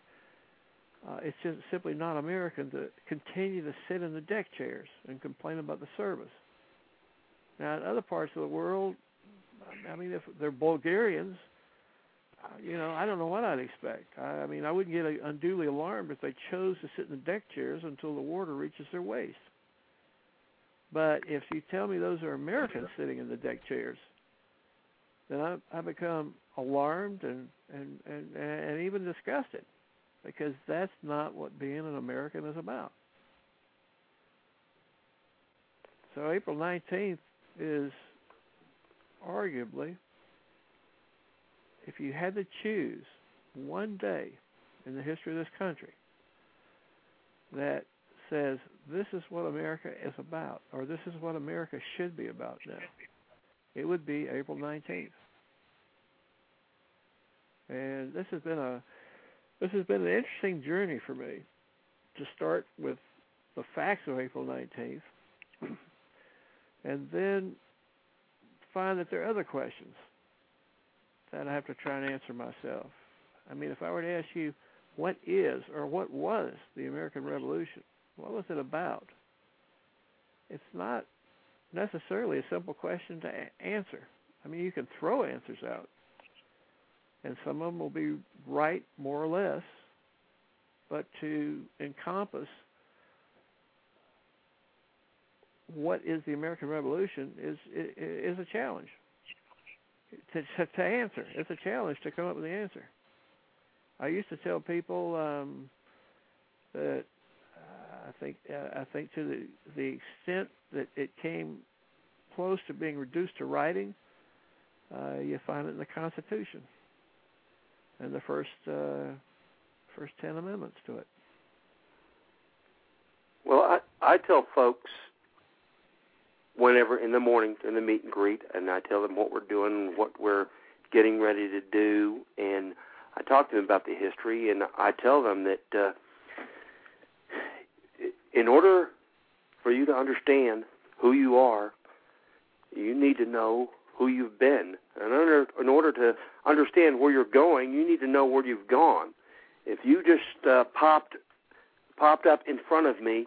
uh, it's just simply not American to continue to sit in the deck chairs and complain about the service. Now, in other parts of the world, I mean, if they're Bulgarians, uh, you know, I don't know what I'd expect. I, I mean, I wouldn't get unduly alarmed if they chose to sit in the deck chairs until the water reaches their waist. But if you tell me those are Americans sitting in the deck chairs, then I, I become alarmed and, and, and, and even disgusted because that's not what being an American is about. So April 19th is arguably, if you had to choose one day in the history of this country that says this is what America is about, or this is what America should be about now, it would be April 19th. And this has been a this has been an interesting journey for me to start with the facts of April 19th and then find that there are other questions that I have to try and answer myself. I mean, if I were to ask you, what is or what was the American Revolution? What was it about? It's not necessarily a simple question to answer. I mean, you can throw answers out, and some of them will be right more or less, but to encompass what is the American Revolution is is a challenge to to answer. It's a challenge to come up with the answer. I used to tell people um, that uh, I think uh, I think to the the extent that it came close to being reduced to writing, uh, you find it in the Constitution and the first uh, first ten amendments to it. Well, I I tell folks whenever in the morning in the meet and greet, and I tell them what we're doing, what we're getting ready to do, and I talk to them about the history, and I tell them that uh, in order for you to understand who you are, you need to know who you've been. And under, in order to understand where you're going, you need to know where you've gone. If you just uh, popped popped up in front of me,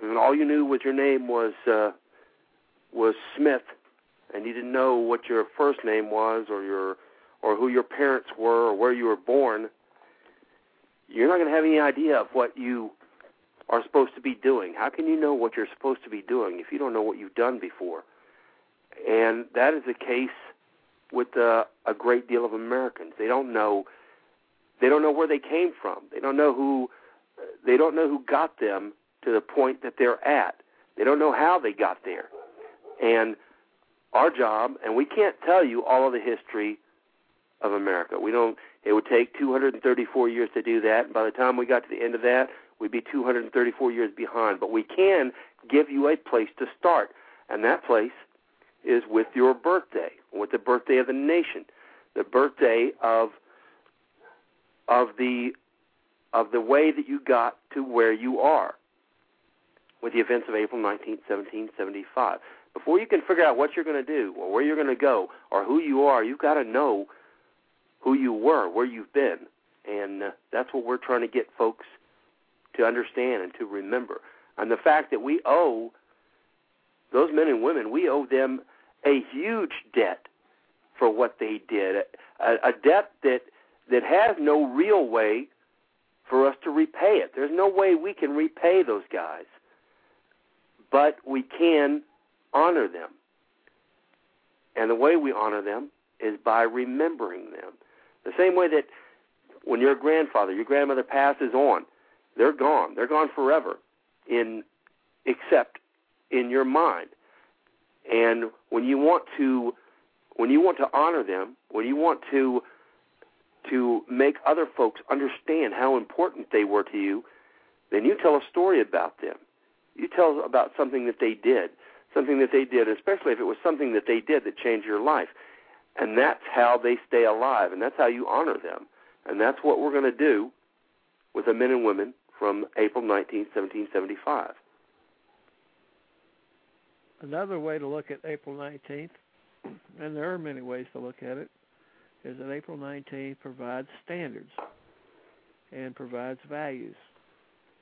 and all you knew was your name was uh, was Smith, and you didn't know what your first name was, or your or who your parents were, or where you were born, you're not going to have any idea of what you are supposed to be doing. How can you know what you're supposed to be doing if you don't know what you've done before? And that is the case with uh, a great deal of Americans. They don't know they don't know where they came from. They don't know who they don't know who got them to the point that they're at. They don't know how they got there. And our job, and we can't tell you all of the history of America. We don't. It would take 234 years to do that. And by the time we got to the end of that, we'd be 234 years behind. But we can give you a place to start, and that place is with your birthday, with the birthday of the nation, the birthday of of the of the way that you got to where you are with the events of April 19, 1775. Before you can figure out what you're going to do or where you're going to go or who you are, you've got to know who you were, where you've been. And uh, that's what we're trying to get folks to understand and to remember. And the fact that we owe those men and women, we owe them a huge debt for what they did, a, a debt that that has no real way for us to repay it. There's no way we can repay those guys, but we can honor them. And the way we honor them is by remembering them. The same way that when your grandfather, your grandmother passes on, they're gone. They're gone forever in except in your mind. And when you want to when you want to honor them, when you want to to make other folks understand how important they were to you, then you tell a story about them. You tell about something that they did, something that they did, especially if it was something that they did that changed your life. And that's how they stay alive, and that's how you honor them. And that's what we're going to do with the men and women from April 19, 1775. Another way to look at April 19th, and there are many ways to look at it, is that April 19th provides standards and provides values.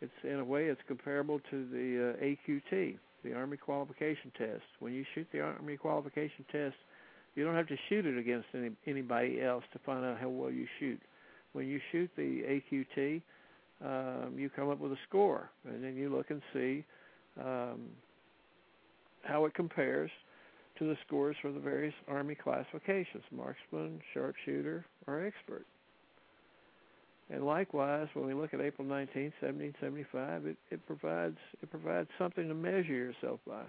It's in a way it's comparable to the uh, AQT, the Army Qualification Test. When you shoot the Army Qualification Test, you don't have to shoot it against any, anybody else to find out how well you shoot. When you shoot the AQT, um, you come up with a score, and then you look and see um, how it compares to the scores for the various Army classifications marksman, sharpshooter, or expert. And likewise, when we look at April 19, 1775, it, it provides it provides something to measure yourself by.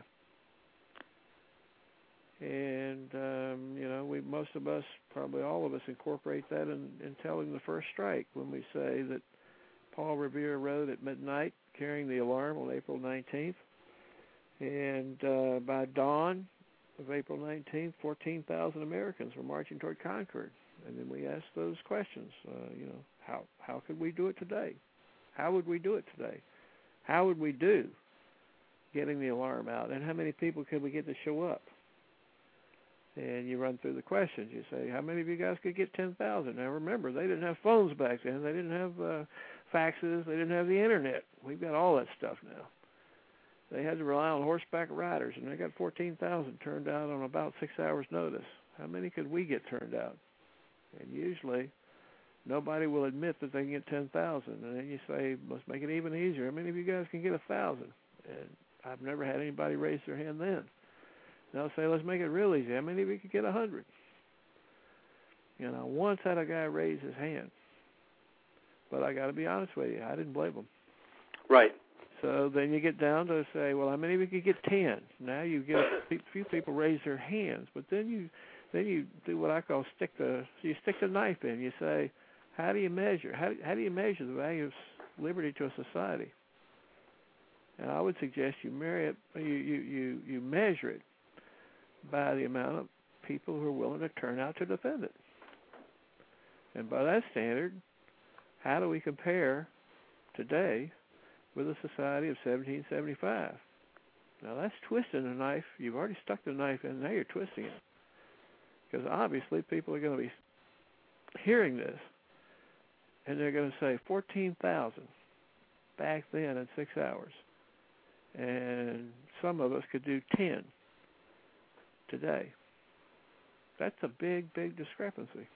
And um, you know, we most of us, probably all of us, incorporate that in, in telling the first strike when we say that Paul Revere rode at midnight carrying the alarm on April 19th, and uh, by dawn of April 19th, 14,000 Americans were marching toward Concord. And then we asked those questions. Uh, you know, how how could we do it today? How would we do it today? How would we do getting the alarm out? And how many people could we get to show up? And you run through the questions. You say, how many of you guys could get 10,000? Now remember, they didn't have phones back then. They didn't have uh, faxes. They didn't have the internet. We've got all that stuff now they had to rely on horseback riders, and they got 14,000 turned out on about six hours' notice. How many could we get turned out? And usually, nobody will admit that they can get 10,000. And then you say, let's make it even easier. How many of you guys can get a thousand? And I've never had anybody raise their hand then. They'll say, let's make it real easy. How many of you could get a hundred? You know, once had a guy raise his hand, but I got to be honest with you, I didn't blame him. Right. So then you get down to say, well, how many you could get ten? Now you get a few people raise their hands, but then you then you do what I call stick the you stick the knife in. You say, how do you measure? How how do you measure the value of liberty to a society? And I would suggest you marry it, you you you you measure it by the amount of people who are willing to turn out to defend it. And by that standard, how do we compare today with a society of 1775. Now that's twisting a knife. You've already stuck the knife in. Now you're twisting it, because obviously people are going to be hearing this, and they're going to say 14,000 back then in six hours, and some of us could do 10 today. That's a big, big discrepancy.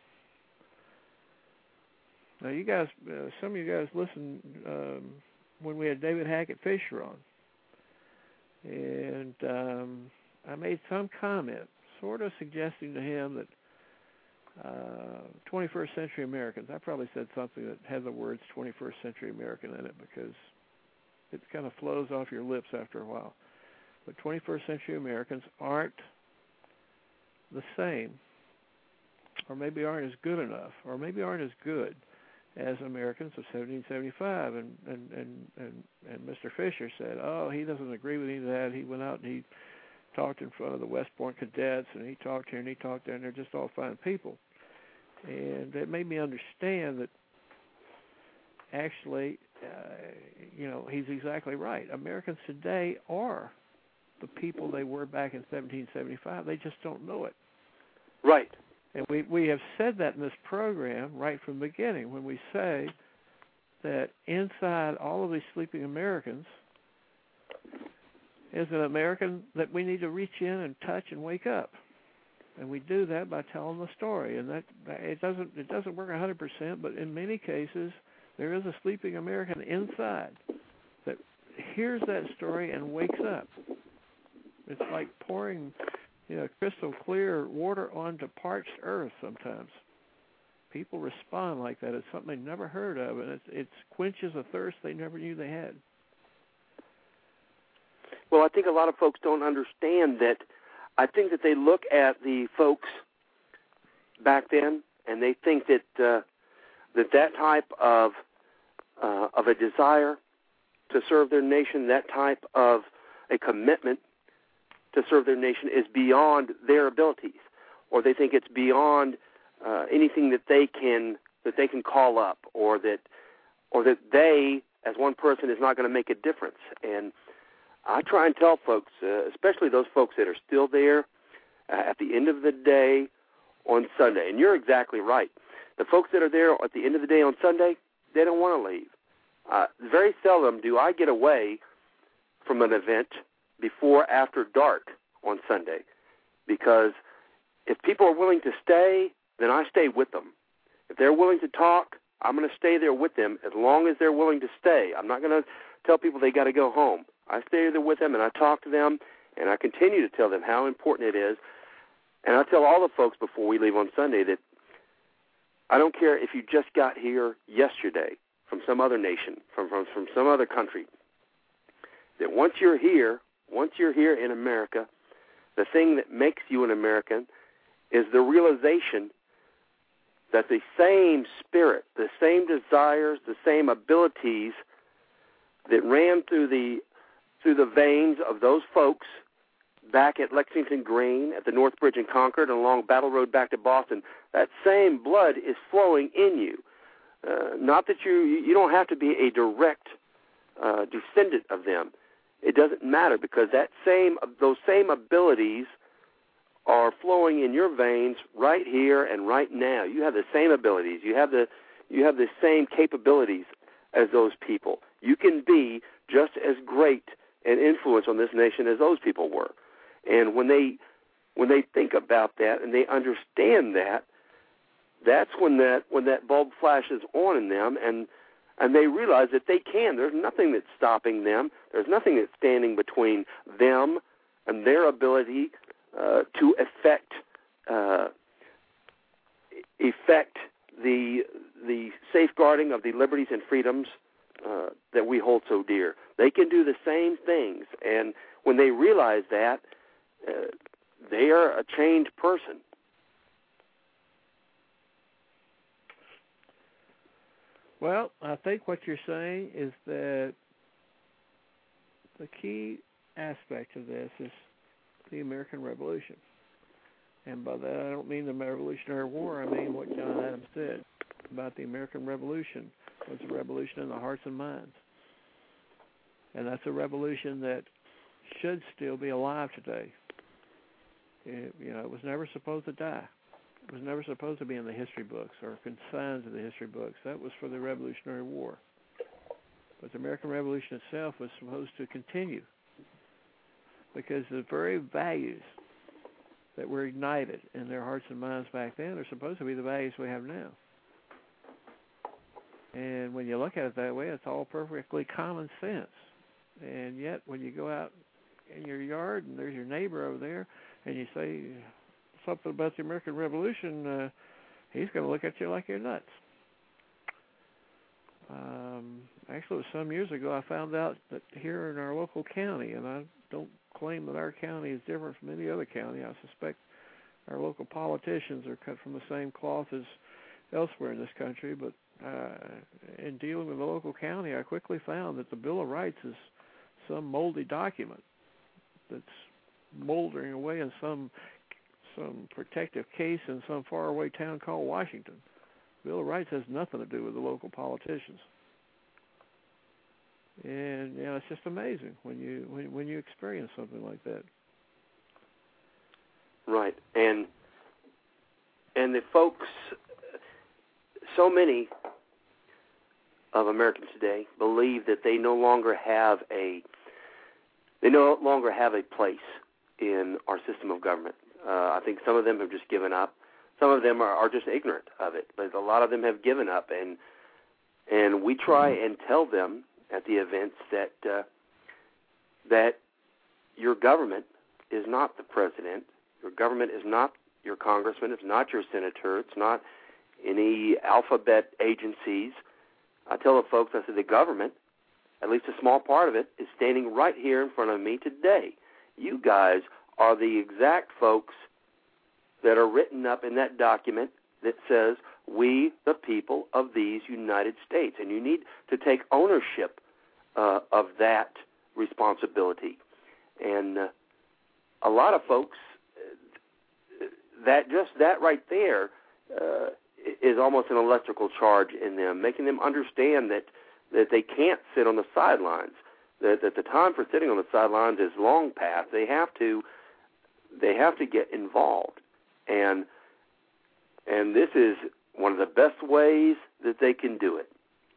Now, you guys, uh, some of you guys listen um, when we had David Hackett Fischer on, and um, I made some comment, sort of suggesting to him that uh, 21st century Americans. I probably said something that had the words 21st century American in it because it kind of flows off your lips after a while. But 21st century Americans aren't the same, or maybe aren't as good enough, or maybe aren't as good as Americans of 1775. And and and and, and Mr. Fischer said, "Oh, he doesn't agree with any of that. He went out and he talked in front of the West Point cadets, and he talked here and he talked there, and they're just all fine people." And it made me understand that actually, uh, you know, he's exactly right. Americans today are the people they were back in 1775. They just don't know it. Right. And we we have said that in this program right from the beginning when we say that inside all of these sleeping Americans is an American that we need to reach in and touch and wake up. And we do that by telling the story. And that, that it doesn't it doesn't work 100%, but in many cases there is a sleeping American inside that hears that story and wakes up. It's like pouring, know, crystal clear water onto parched earth sometimes. People respond like that. It's something they never heard of, and it it quenches a thirst they never knew they had. Well, I think a lot of folks don't understand that. I think that they look at the folks back then, and they think that uh, that that type of uh, of a desire to serve their nation, that type of a commitment to serve their nation is beyond their abilities, or they think it's beyond uh, anything that they can that they can call up, or that or that they, as one person, is not going to make a difference. And I try and tell folks, uh, especially those folks that are still there uh, at the end of the day on Sunday, and you're exactly right. The folks that are there at the end of the day on Sunday, they don't want to leave. Uh, very seldom do I get away from an event before after dark on Sunday because if people are willing to stay, then I stay with them. If they're willing to talk, I'm going to stay there with them as long as they're willing to stay. I'm not going to tell people they got to go home. I stay there with them and I talk to them and I continue to tell them how important it is. And I tell all the folks before we leave on Sunday that I don't care if you just got here yesterday from some other nation, from from, from some other country. That once you're here, once you're here in America, the thing that makes you an American is the realization that the same spirit, the same desires, the same abilities that ran through the through the veins of those folks back at Lexington Green, at the North Bridge in Concord, and along Battle Road back to Boston, that same blood is flowing in you. Uh, not that you you don't have to be a direct uh, descendant of them, it doesn't matter because that same those same abilities are flowing in your veins right here and right now. You have the same abilities. You have the you have the same capabilities as those people. You can be just as great an influence on this nation as those people were. And when they when they think about that and they understand that, that's when that when that bulb flashes on in them and and they realize that they can. There's nothing that's stopping them. There's nothing that's standing between them and their ability uh, to affect uh, effect the the safeguarding of the liberties and freedoms uh, that we hold so dear. They can do the same things, and when they realize that, uh, they are a changed person. Well, I think what you're saying is that the key aspect of this is the American Revolution. And by that, I don't mean the Revolutionary War. I mean what John Adams said about the American Revolution was a revolution in the hearts and minds. And that's a revolution that should still be alive today. It, you know, it was never supposed to die was never supposed to be in the history books or consigned to the history books. That was for the Revolutionary War. But the American Revolution itself was supposed to continue because the very values that were ignited in their hearts and minds back then are supposed to be the values we have now. And when you look at it that way, it's all perfectly common sense. And yet, when you go out in your yard and there's your neighbor over there, and you say, something about the American Revolution, uh, he's going to look at you like you're nuts. Um, actually, it was some years ago I found out that here in our local county, and I don't claim that our county is different from any other county. I suspect our local politicians are cut from the same cloth as elsewhere in this country, but uh, in dealing with the local county, I quickly found that the Bill of Rights is some moldy document that's moldering away in some some protective case in some faraway town called Washington. Bill of Rights has nothing to do with the local politicians. And you know, it's just amazing when you when when you experience something like that. Right. And and the folks so many of Americans today believe that they no longer have a they no longer have a place in our system of government. Uh, I think some of them have just given up. Some of them are, are just ignorant of it, but a lot of them have given up. And and we try and tell them at the events that uh, that your government is not the president. Your government is not your congressman. It's not your senator. It's not any alphabet agencies. I tell the folks, I said, the government, at least a small part of it, is standing right here in front of me today. You guys are the exact folks that are written up in that document that says, we, the people of these United States. And you need to take ownership uh, of that responsibility. And uh, a lot of folks, uh, that just that right there uh, is almost an electrical charge in them, making them understand that that they can't sit on the sidelines. That that the time for sitting on the sidelines is long past. They have to they have to get involved, and and this is one of the best ways that they can do it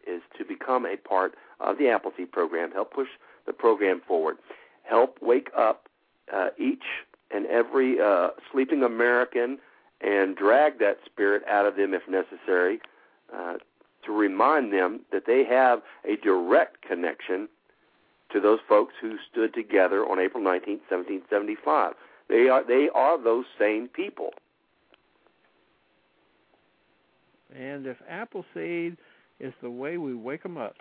is to become a part of the Appleseed program, help push the program forward, help wake up uh, each and every uh, sleeping American and drag that spirit out of them if necessary, uh, to remind them that they have a direct connection to those folks who stood together on April 19, 1775. They are they are those same people. And if Appleseed is the way we wake them up,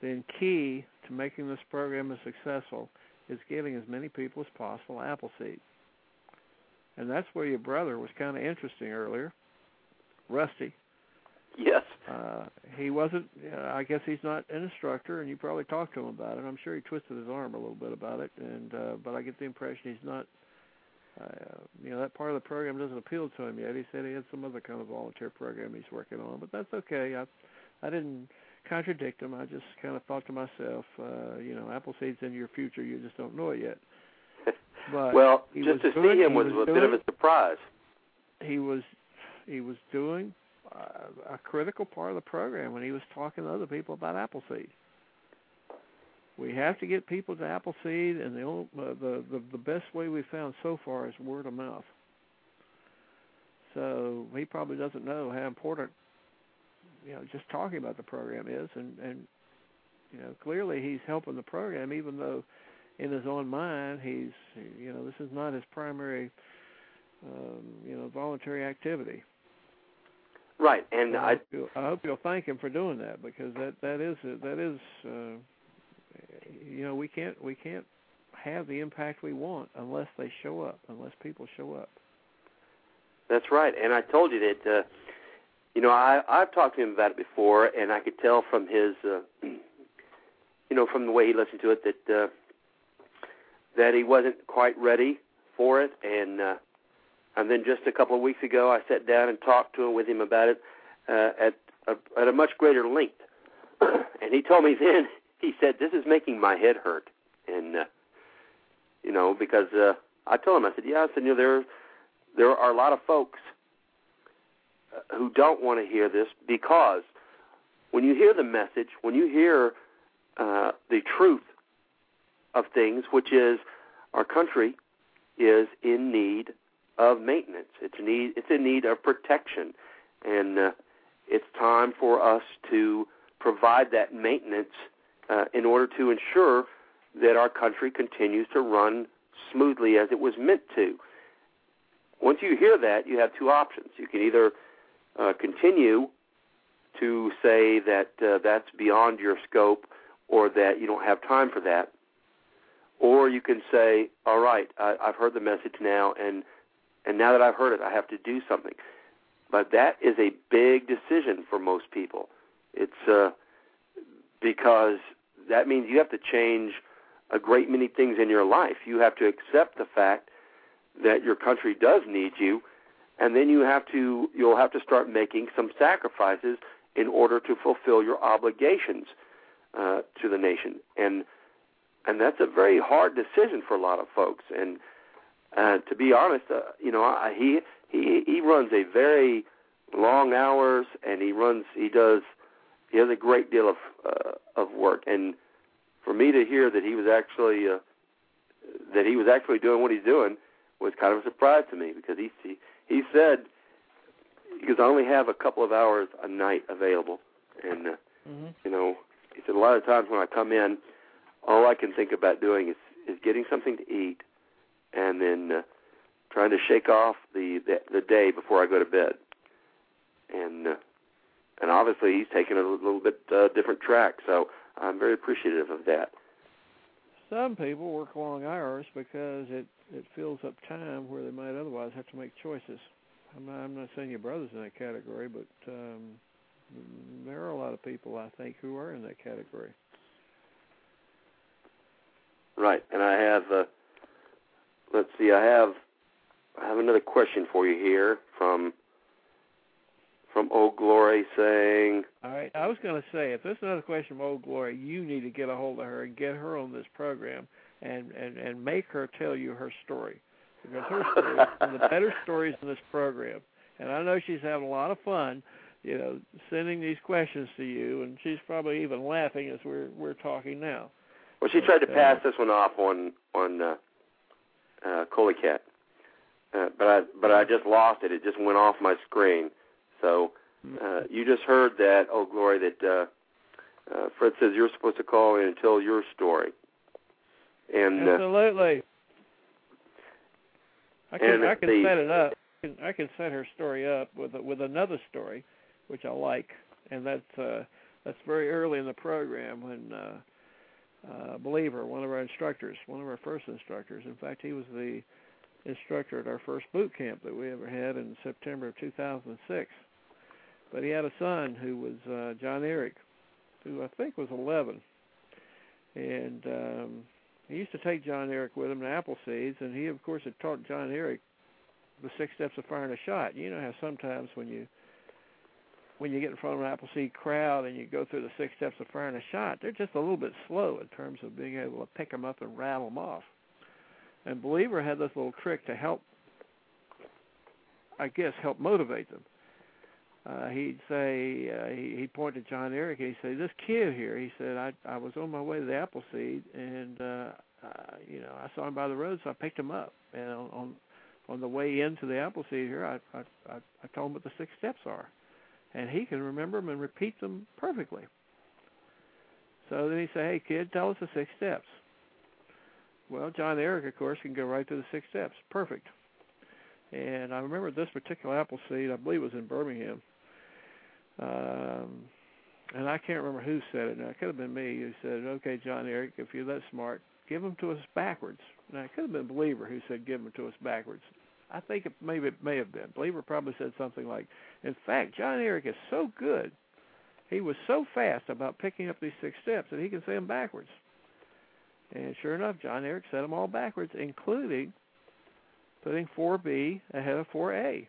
then key to making this program as successful is giving as many people as possible Appleseed and that's where your brother was kind of interesting earlier, Rusty. Yes. Uh, he wasn't. Uh, I guess he's not an instructor, and you probably talked to him about it. I'm sure he twisted his arm a little bit about it, and uh, but I get the impression he's not. Uh, you know that part of the program doesn't appeal to him yet. He said he had some other kind of volunteer program he's working on, but that's okay. I, I didn't contradict him. I just kind of thought to myself, uh, you know, Appleseed's in your future. You just don't know it yet. But well, just to doing, see him was, was a doing, bit of a surprise. He was he was doing a critical part of the program when he was talking to other people about Appleseed. We have to get people to Appleseed, and the only, uh, the, the the best way we found so far is word of mouth. So he probably doesn't know how important you know just talking about the program is, and and you know clearly he's helping the program, even though in his own mind, he's you know this is not his primary um, you know voluntary activity. Right, and I, I hope, you'll, I hope you'll thank him for doing that because that that is that is uh, you know we can't we can't have the impact we want unless they show up unless people show up. That's right, and I told you that uh, you know I I've talked to him about it before, and I could tell from his uh, you know from the way he listened to it that. Uh, that he wasn't quite ready for it, and uh, and then just a couple of weeks ago, I sat down and talked to him with him about it uh, at a, at a much greater length, and he told me then he said this is making my head hurt, and uh, you know because uh, I told him I said yeah I said you know there there are a lot of folks uh, who don't want to hear this because when you hear the message, when you hear uh, the truth of things, which is our country is in need of maintenance. It's need it's in need of protection, and uh, it's time for us to provide that maintenance uh, in order to ensure that our country continues to run smoothly as it was meant to. Once you hear that, you have two options. You can either uh, continue to say that uh, that's beyond your scope or that you don't have time for that, or you can say, "All right, I, I've heard the message now, and and now that I've heard it, I have to do something." but that is a big decision for most people. It's uh, because that means you have to change a great many things in your life. You have to accept the fact that your country does need you, and then you have to you'll have to start making some sacrifices in order to fulfill your obligations uh, to the nation. And and that's a very hard decision for a lot of folks. And uh, to be honest, uh, you know, I, he he he runs a very long hours, and he runs he does he has a great deal of uh, of work. And for me to hear that he was actually uh, that he was actually doing what he's doing was kind of a surprise to me because he he, he said because I only have a couple of hours a night available, and uh, Mm-hmm. you know, he said a lot of times when I come in, all I can think about doing is is getting something to eat, and then uh, trying to shake off the, the the day before I go to bed, and uh, and obviously he's taken a little bit uh, different track, so I'm very appreciative of that. Some people work long hours because it it fills up time where they might otherwise have to make choices. I'm not, I'm not saying your brother's in that category, but um, there are a lot of people I think who are in that category. Right, and I have uh, let's see, I have I have another question for you here from from Old Glory saying, All right, I was going to say if there's another question from Old Glory, you need to get a hold of her and get her on this program and and and make her tell you her story because her story is one of the better stories in this program. And I know she's having a lot of fun, you know, sending these questions to you, and she's probably even laughing as we're we're talking now. well, she tried to pass this one off on on uh, uh, Coley Cat, uh, but I but I just lost it. It just went off my screen. So uh, you just heard that, oh glory, that uh, uh, Fred says you're supposed to call in and tell your story. And uh, Absolutely. I can and I can the- set it up. I can, I can set her story up with a, with another story, which I like, and that's uh, that's very early in the program when uh, uh, Believer, one of our instructors, one of our first instructors. In fact, he was the instructor at our first boot camp that we ever had in September of 2006. But he had a son who was uh, John Eric, who I think was 11, and um, he used to take John Eric with him to Appleseeds, and he, of course, had taught John Eric the six steps of firing a shot. You know how sometimes when you when you get in front of an Appleseed crowd and you go through the six steps of firing a shot, they're just a little bit slow in terms of being able to pick them up and rattle them off. And Believer had this little trick to help, I guess, help motivate them. Uh, he'd say uh, he, he'd point to John Eric. And he'd say, "This kid here," he said, "I I was on my way to the Appleseed, and uh, uh, you know I saw him by the road, so I picked him up. And on on, on the way into the Appleseed here, I, I I I told him what the six steps are, and he can remember them and repeat them perfectly. So then he say, "Hey kid, tell us the six steps." Well, John Eric, of course, can go right through the six steps, perfect. And I remember this particular Appleseed, I believe it was in Birmingham. Um, and I can't remember who said it. Now it could have been me who said, "Okay, John Eric, if you're that smart, give them to us backwards." Now it could have been Believer who said, "Give them to us backwards." I think it maybe it may have been Believer. Probably said something like, "In fact, John Eric is so good, he was so fast about picking up these six steps that he can say them backwards." And sure enough, John Eric said them all backwards, including putting 4B ahead of 4A.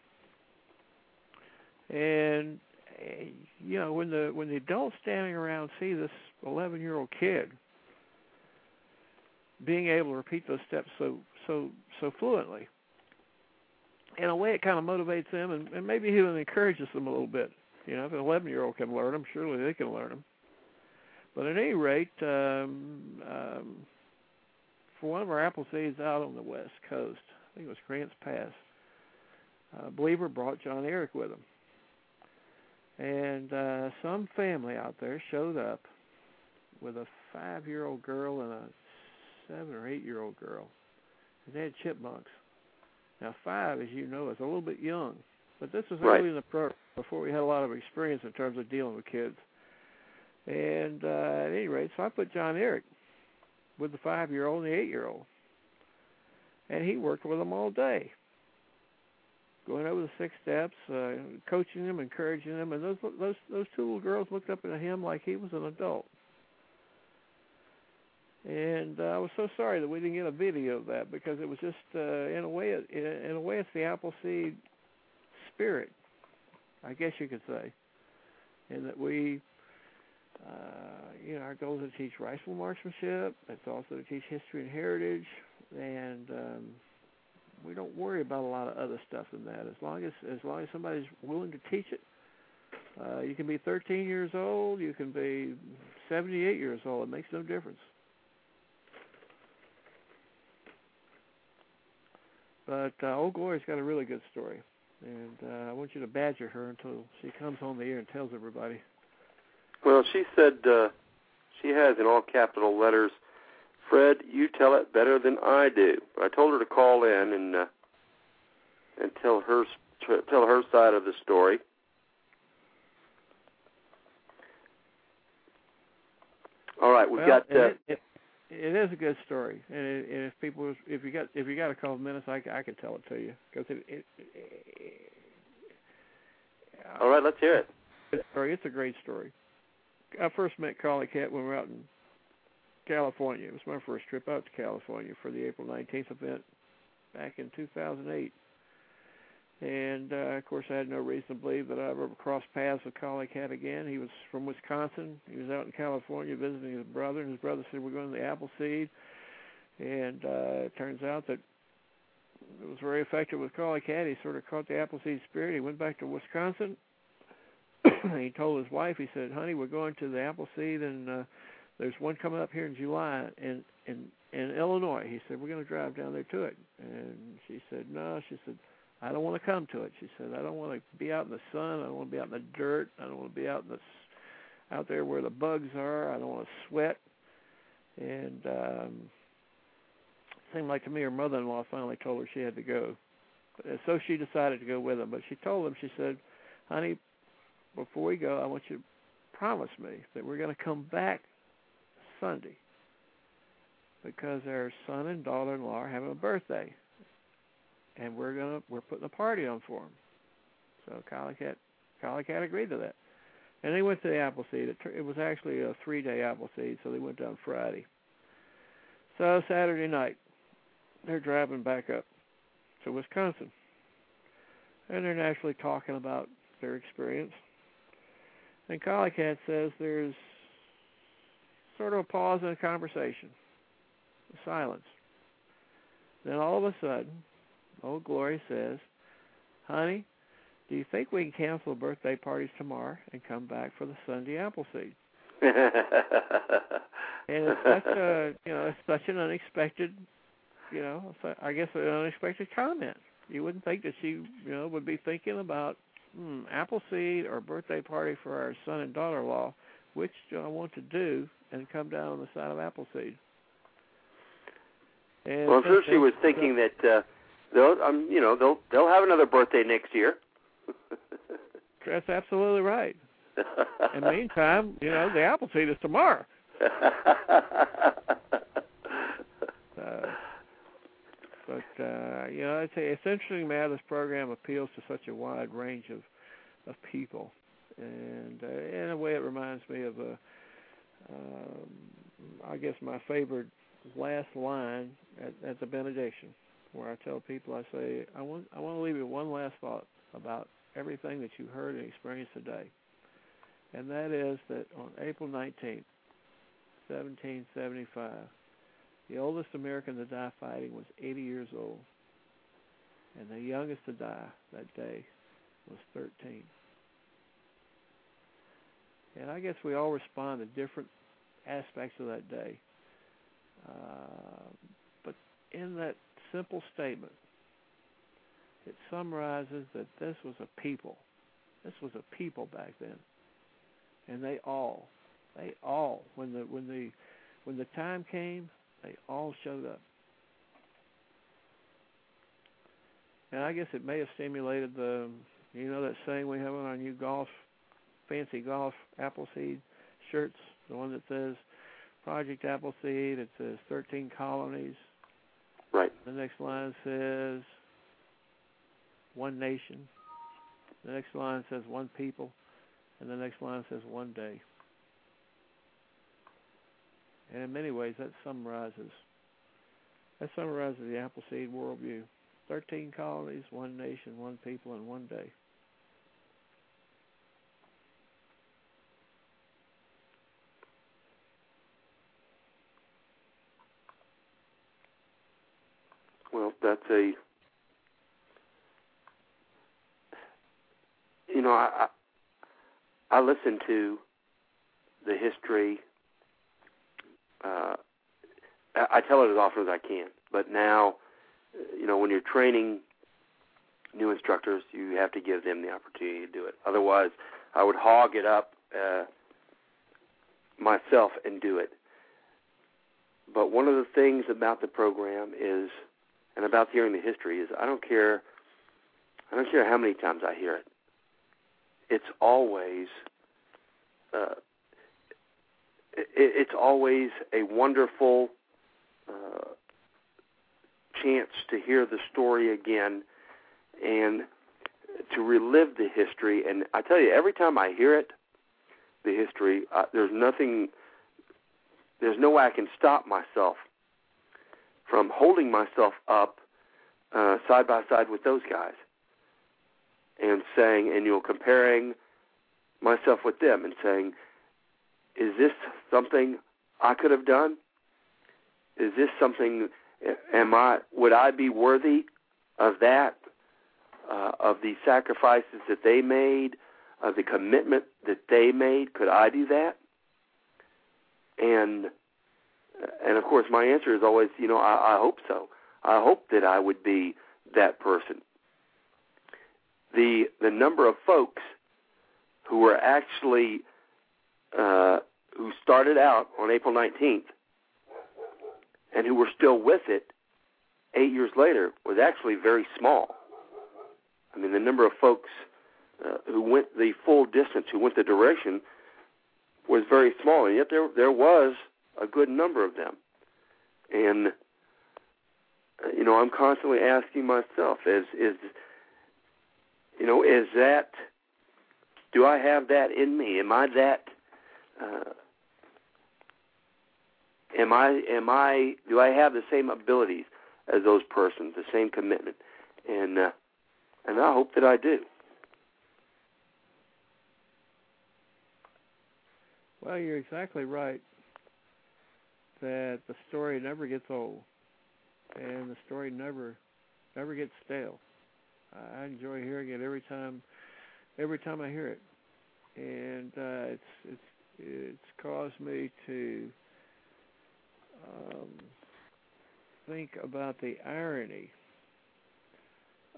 And you know, when the when the adults standing around see this 11 year old kid being able to repeat those steps so so so fluently, in a way, it kind of motivates them, and, and maybe even encourages them a little bit. You know, if an 11 year old can learn them, surely they can learn them. But at any rate, um, um, for one of our Appleseeds out on the west coast, I think it was Grants Pass, uh, Believer brought John Eric with him. And uh, some family out there showed up with a five year old girl and a seven or eight year old girl. And they had chipmunks. Now, five, as you know, is a little bit young. But this was Right. early in the program before we had a lot of experience in terms of dealing with kids. And uh, at any rate, so I put John Eric with the five year old and the eight year old. And he worked with them all day. going over the six steps, uh, coaching them, encouraging them, and those those those two little girls looked up at him like he was an adult. And uh, I was so sorry that we didn't get a video of that because it was just uh, in a way in a way it's the Appleseed spirit, I guess you could say, and that we. Uh, you know, our goal is to teach rifle marksmanship. It's also to teach history and heritage, and um, we don't worry about a lot of other stuff than that. As long as as long as somebody's willing to teach it, uh, you can be 13 years old, you can be 78 years old. It makes no difference. But uh, Old Glory's got a really good story, and uh, I want you to badger her until she comes on the air and tells everybody. Well, she said uh, she has in all capital letters, Fred, you tell it better than I do. I told her to call in and uh, and tell her tell her side of the story. All right, we've well, got. Uh, it, it, it is a good story, and, it, and if people, if you got, if you got a couple of minutes, I, I can tell it to you because it, it, it. All right, let's hear it. Story. It's a great story. I first met Collie Cat when we were out in California. It was my first trip out to California for the April 19th event back in 2008. And uh, of course, I had no reason to believe that I would ever cross paths with Collie Cat again. He was from Wisconsin. He was out in California visiting his brother, and his brother said, "We're going to the Appleseed." And uh, it turns out that it was very effective with Collie Cat. He sort of caught the Appleseed spirit. He went back to Wisconsin. he told his wife, he said, "Honey, we're going to the Appleseed, and uh, there's one coming up here in July in in in Illinois." He said, "We're going to drive down there to it." And she said, "No," she said I don't want to come to it. She said, I don't want to be out in the sun. I don't want to be out in the dirt. I don't want to be out in the out there where the bugs are. I don't want to sweat. And um, it seemed like to me her mother-in-law finally told her she had to go. So she decided to go with him. But she told him, she said, honey, before we go, I want you to promise me that we're going to come back Sunday because our son and daughter-in-law are having a birthday and we're gonna we're putting a party on for him. So Collie Cat Collie Cat agreed to that, and they went to the Appleseed. It, it was actually a three day Appleseed, so they went down Friday. So Saturday night, they're driving back up to Wisconsin, and they're naturally talking about their experience. And Collie Cat says there's sort of a pause in the conversation, a silence. Then all of a sudden, Old Glory says, Honey, do you think we can cancel birthday parties tomorrow and come back for the Sunday Appleseed? and it's such a you know, it's such an unexpected you know, I guess an unexpected comment. You wouldn't think that she, you know, would be thinking about hmm, Appleseed or birthday party for our son and daughter-in-law. Which do I want to do and come down on the side of Appleseed? And well, I'm sure she was thinking that uh, they'll um you know they'll they'll have another birthday next year. That's absolutely right. In the meantime, you know the Appleseed is tomorrow. uh, but uh, you know, it's, it's interesting, man. This program appeals to such a wide range of of people, and uh, in a way, it reminds me of a, um, I guess, my favorite last line at, at the benediction where I tell people, I say, I want, I want to leave you one last thought about everything that you heard and experienced today. And that is that on April 19th, 1775, the oldest American to die fighting was 80 years old. And the youngest to die that day was 13. And I guess we all respond to different aspects of that day. Uh, but in that simple statement. It summarizes that this was a people. This was a people back then. And they all, they all, when the when the when the time came, they all showed up. And I guess it may have stimulated the, you know, that saying we have on our new golf, fancy golf Appleseed shirts, the one that says Project Appleseed. It says 13 colonies, Right. The next line says, one nation. The next line says one people, and the next line says one day. And in many ways, that summarizes that summarizes the Appleseed worldview. Thirteen colonies, one nation, one people, and one day. Well, that's a you know I I, listen to the history. Uh, I, I tell it as often as I can, but now, you know, when you're training new instructors, you have to give them the opportunity to do it. Otherwise, I would hog it up uh, myself and do it. But one of the things about the program is and about hearing the history is I don't care I don't care how many times I hear it. It's always uh, it, it's always a wonderful uh, chance to hear the story again and to relive the history. And I tell you, every time I hear it, the history, uh, there's nothing, there's no way I can stop myself from holding myself up uh, side by side with those guys and saying, and you know, comparing myself with them and saying, is this something I could have done? Is this something? Am I? Would I be worthy of that? Uh, of the sacrifices that they made, of the commitment that they made? Could I do that? And and of course, my answer is always, you know, I, I hope so. I hope that I would be that person. The the number of folks who were actually uh, who started out on April 19th and who were still with it eight years later was actually very small. I mean, the number of folks uh, who went the full distance, who went the direction, was very small, and yet there there was a good number of them. And uh, you know, I'm constantly asking myself, is is you know, is that do I have that in me? Am I that uh, am I am I do I have the same abilities as those persons, the same commitment? And uh, and I hope that I do. Well, you're exactly right that the story never gets old, and the story never never gets stale. I enjoy hearing it every time every time I hear it, and uh, it's it's it's caused me to um, think about the irony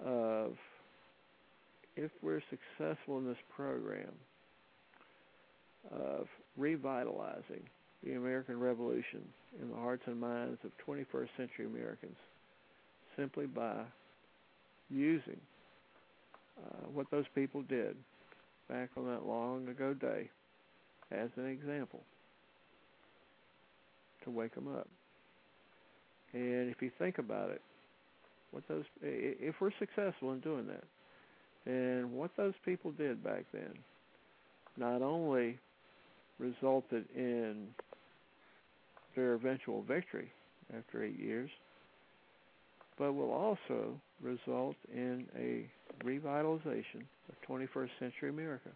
of if we're successful in this program of revitalizing the American Revolution in the hearts and minds of 21st century Americans simply by using uh, what those people did back on that long ago day as an example to wake them up. And if you think about it, what those if we're successful in doing that, and what those people did back then, not only resulted in their eventual victory after eight years, but will also result in a revitalization of 21st century America.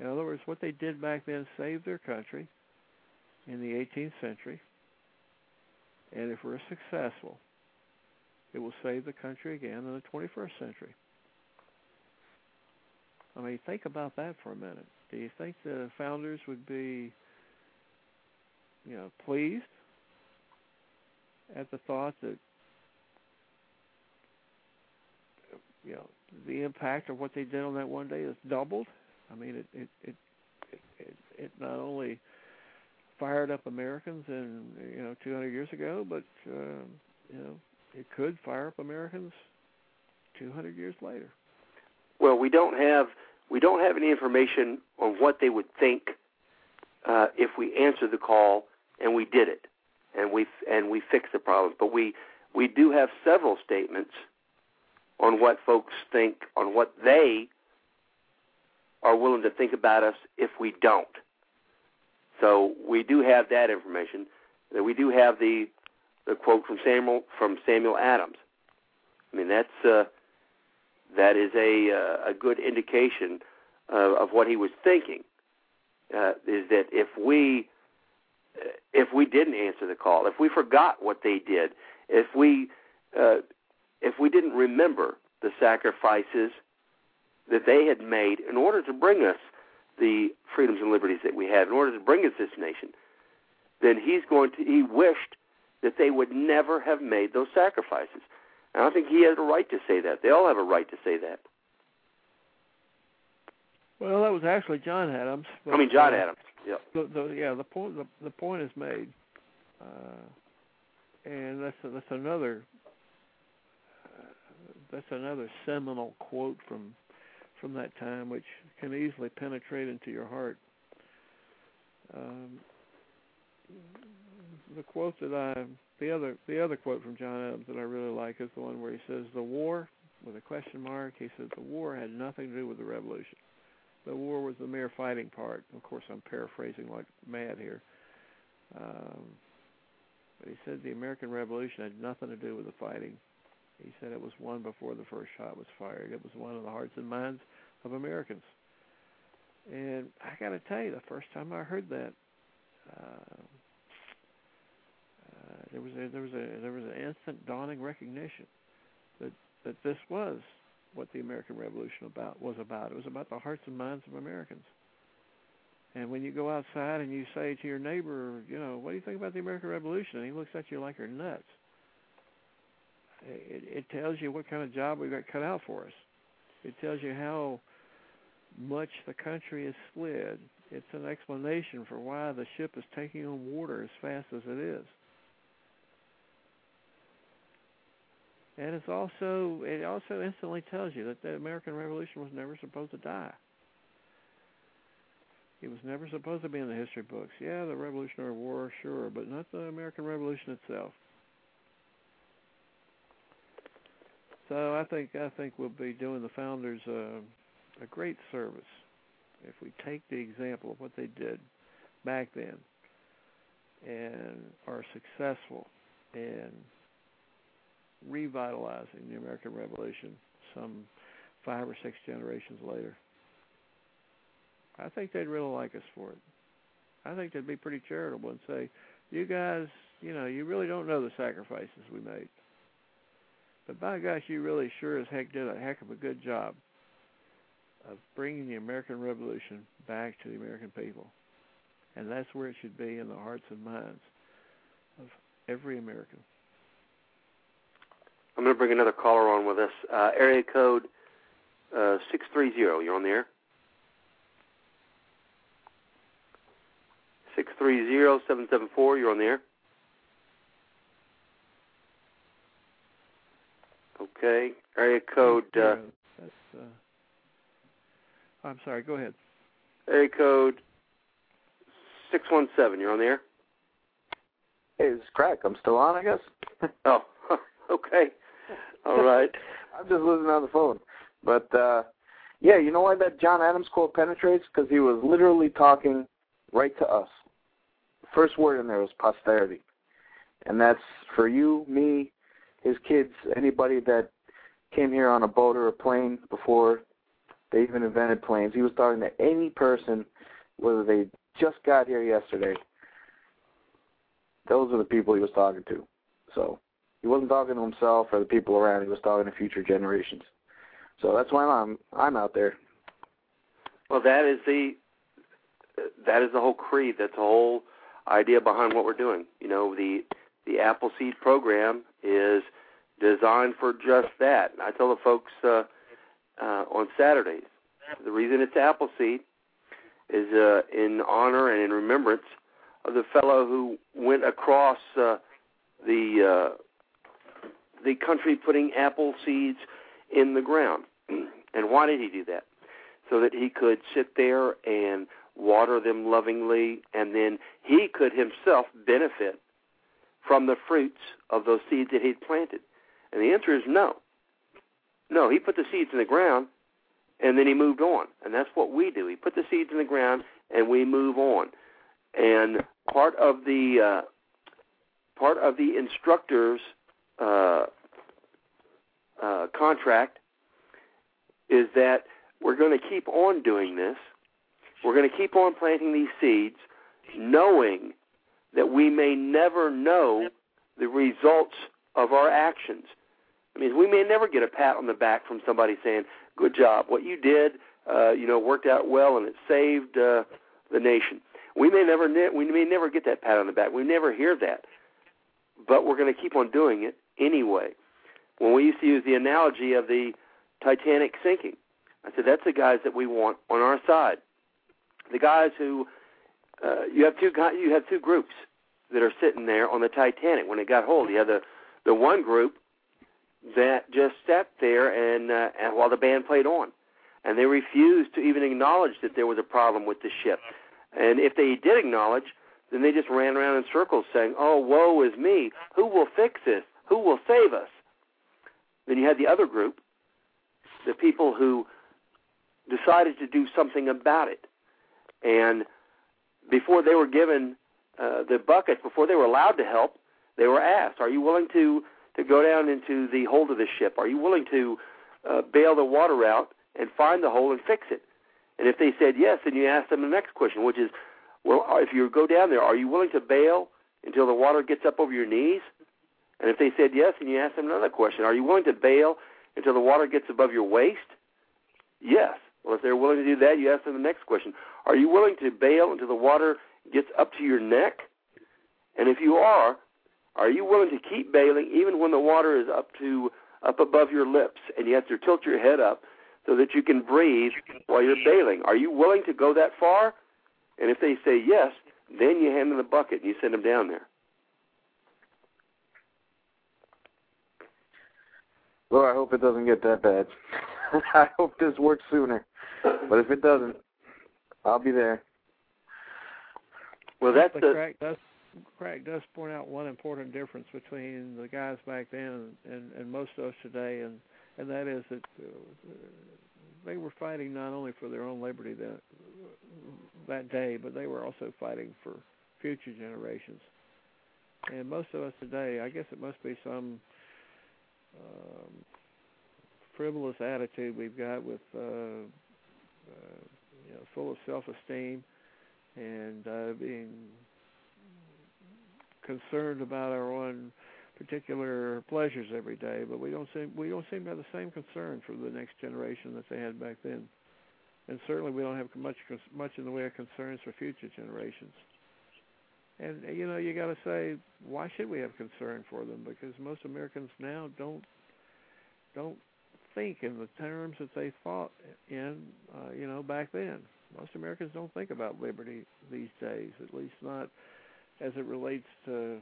In other words, what they did back then saved their country in the 18th century, and if we're successful, it will save the country again in the 21st century. I mean, think about that for a minute. Do you think the founders would be, you know, pleased at the thought that, you know, the impact of what they did on that one day is doubled? I mean, it it it it, it not only fired up Americans in you know 200 years ago, but um, you know it could fire up Americans 200 years later. Well, we don't have we don't have any information on what they would think uh, if we answered the call and we did it, and we and we fixed the problem. But we we do have several statements on what folks think, on what they are willing to think about us if we don't. So we do have that information. That We do have the the quote from Samuel from Samuel Adams. I mean that's uh, that is a uh, a good indication of, of what he was thinking. Uh, is that if we if we didn't answer the call, if we forgot what they did, if we uh, if we didn't remember the sacrifices that they had made in order to bring us the freedoms and liberties that we have, in order to bring us this nation, then he's going to he wished that they would never have made those sacrifices. And I think he has a right to say that. They all have a right to say that. Well, that was actually John Adams. I mean John uh, Adams. Yeah. The, the, yeah. The point. The, the point is made, uh, and that's that's another uh, that's another seminal quote from from that time, which can easily penetrate into your heart. Um, the quote that I the other the other quote from John Adams that I really like is the one where he says the war with a question mark. He says the war had nothing to do with the revolution. The war was the mere fighting part. Of course, I'm paraphrasing like mad here. Um, but he said the American Revolution had nothing to do with the fighting. He said it was won before the first shot was fired. It was one of the hearts and minds of Americans. And I got to tell you, the first time I heard that, uh, uh, there was a, there was a there was an instant dawning recognition that that this was what the American Revolution about was about. It was about the hearts and minds of Americans. And when you go outside and you say to your neighbor, you know, what do you think about the American Revolution? And he looks at you like you're nuts. It, it tells you what kind of job we got cut out for us. It tells you how much the country has slid. It's an explanation for why the ship is taking on water as fast as it is. And it's also it also instantly tells you that the American Revolution was never supposed to die. It was never supposed to be in the history books. Yeah, the Revolutionary War, sure, but not the American Revolution itself. So I think I think we'll be doing the founders uh, a great service if we take the example of what they did back then and are successful in revitalizing the American Revolution some five or six generations later. I think they'd really like us for it. I think they'd be pretty charitable and say, "You guys, you know, you really don't know the sacrifices we made, but by gosh, you really sure as heck did a heck of a good job of bringing the American Revolution back to the American people, and that's where it should be in the hearts and minds of every American." I'm going to bring another caller on with us. Uh, area code uh, 630. You're on the air. 630-774. You're on the air. Okay. Area code. Uh, That's, uh, I'm sorry. Go ahead. Area code 617. You're on the air. Hey, this is Crack. I'm still on, I guess. oh, okay. All right. I'm just listening on the phone. But uh yeah, you know why that John Adams quote penetrates? Because he was literally talking right to us. First word in there was posterity. And that's for you, me, his kids, anybody that came here on a boat or a plane before they even invented planes. He was talking to any person, whether they just got here yesterday. Those are the people he was talking to. So he wasn't talking to himself or the people around. He was talking to future generations. So that's why I'm I'm out there. Well, that is the that is the whole creed. That's the whole idea behind what we're doing. You know, the the Appleseed program is designed for just that. I tell the folks uh, uh, on Saturdays the reason it's Appleseed is uh, in honor and in remembrance of the fellow who went across uh, the uh, the country putting apple seeds in the ground. and why did he do that? So that he could sit there and water them lovingly, and then he could himself benefit from the fruits of those seeds that he'd planted. And the answer is no. No, he put the seeds in the ground, and then he moved on. And that's what we do. He put the seeds in the ground, and we move on. And part of the uh, part of the instructor's uh, uh, contract is that we're going to keep on doing this. We're going to keep on planting these seeds, knowing that we may never know the results of our actions. I mean, we may never get a pat on the back from somebody saying, "Good job, what you did, uh, you know, worked out well, and it saved uh, the nation." We may never ne- we may never get that pat on the back. We never hear that, but we're going to keep on doing it anyway. When we used to use the analogy of the Titanic sinking, I said that's the guys that we want on our side. The guys who uh, you have two you have two groups that are sitting there on the Titanic when it got hold. You have the the one group that just sat there and, uh, and while the band played on, and they refused to even acknowledge that there was a problem with the ship. And if they did acknowledge, then they just ran around in circles saying, "Oh, woe is me! Who will fix this? Who will save us?" Then you had the other group, the people who decided to do something about it, and before they were given uh, the buckets, before they were allowed to help, they were asked, "Are you willing to to go down into the hold of the ship? Are you willing to uh, bail the water out and find the hole and fix it?" And if they said yes, then you ask them the next question, which is, "Well, if you go down there, are you willing to bail until the water gets up over your knees?" And if they said yes, and you ask them another question: Are you willing to bail until the water gets above your waist? Yes. Well, if they're willing to do that, you ask them the next question: Are you willing to bail until the water gets up to your neck? And if you are, are you willing to keep bailing even when the water is up to up above your lips and you have to tilt your head up so that you can breathe while you're bailing? Are you willing to go that far? And if they say yes, then you hand them the bucket and you send them down there. Well, I hope it doesn't get that bad. I hope this works sooner. But if it doesn't, I'll be there. Well, that's the crack does crack does point out one important difference between the guys back then and, and, and most of us today, and and that is that uh, they were fighting not only for their own liberty that that day, but they were also fighting for future generations. And most of us today, I guess it must be some um, frivolous attitude we've got with uh, uh, you know full of self-esteem and uh, being concerned about our own particular pleasures every day, but we don't seem we don't seem to have the same concern for the next generation that they had back then, and certainly we don't have much much in the way of concerns for future generations. And you know, you got to say, why should we have concern for them? Because most Americans now don't don't think in the terms that they thought in, uh, you know, back then. Most Americans don't think about liberty these days, at least not as it relates to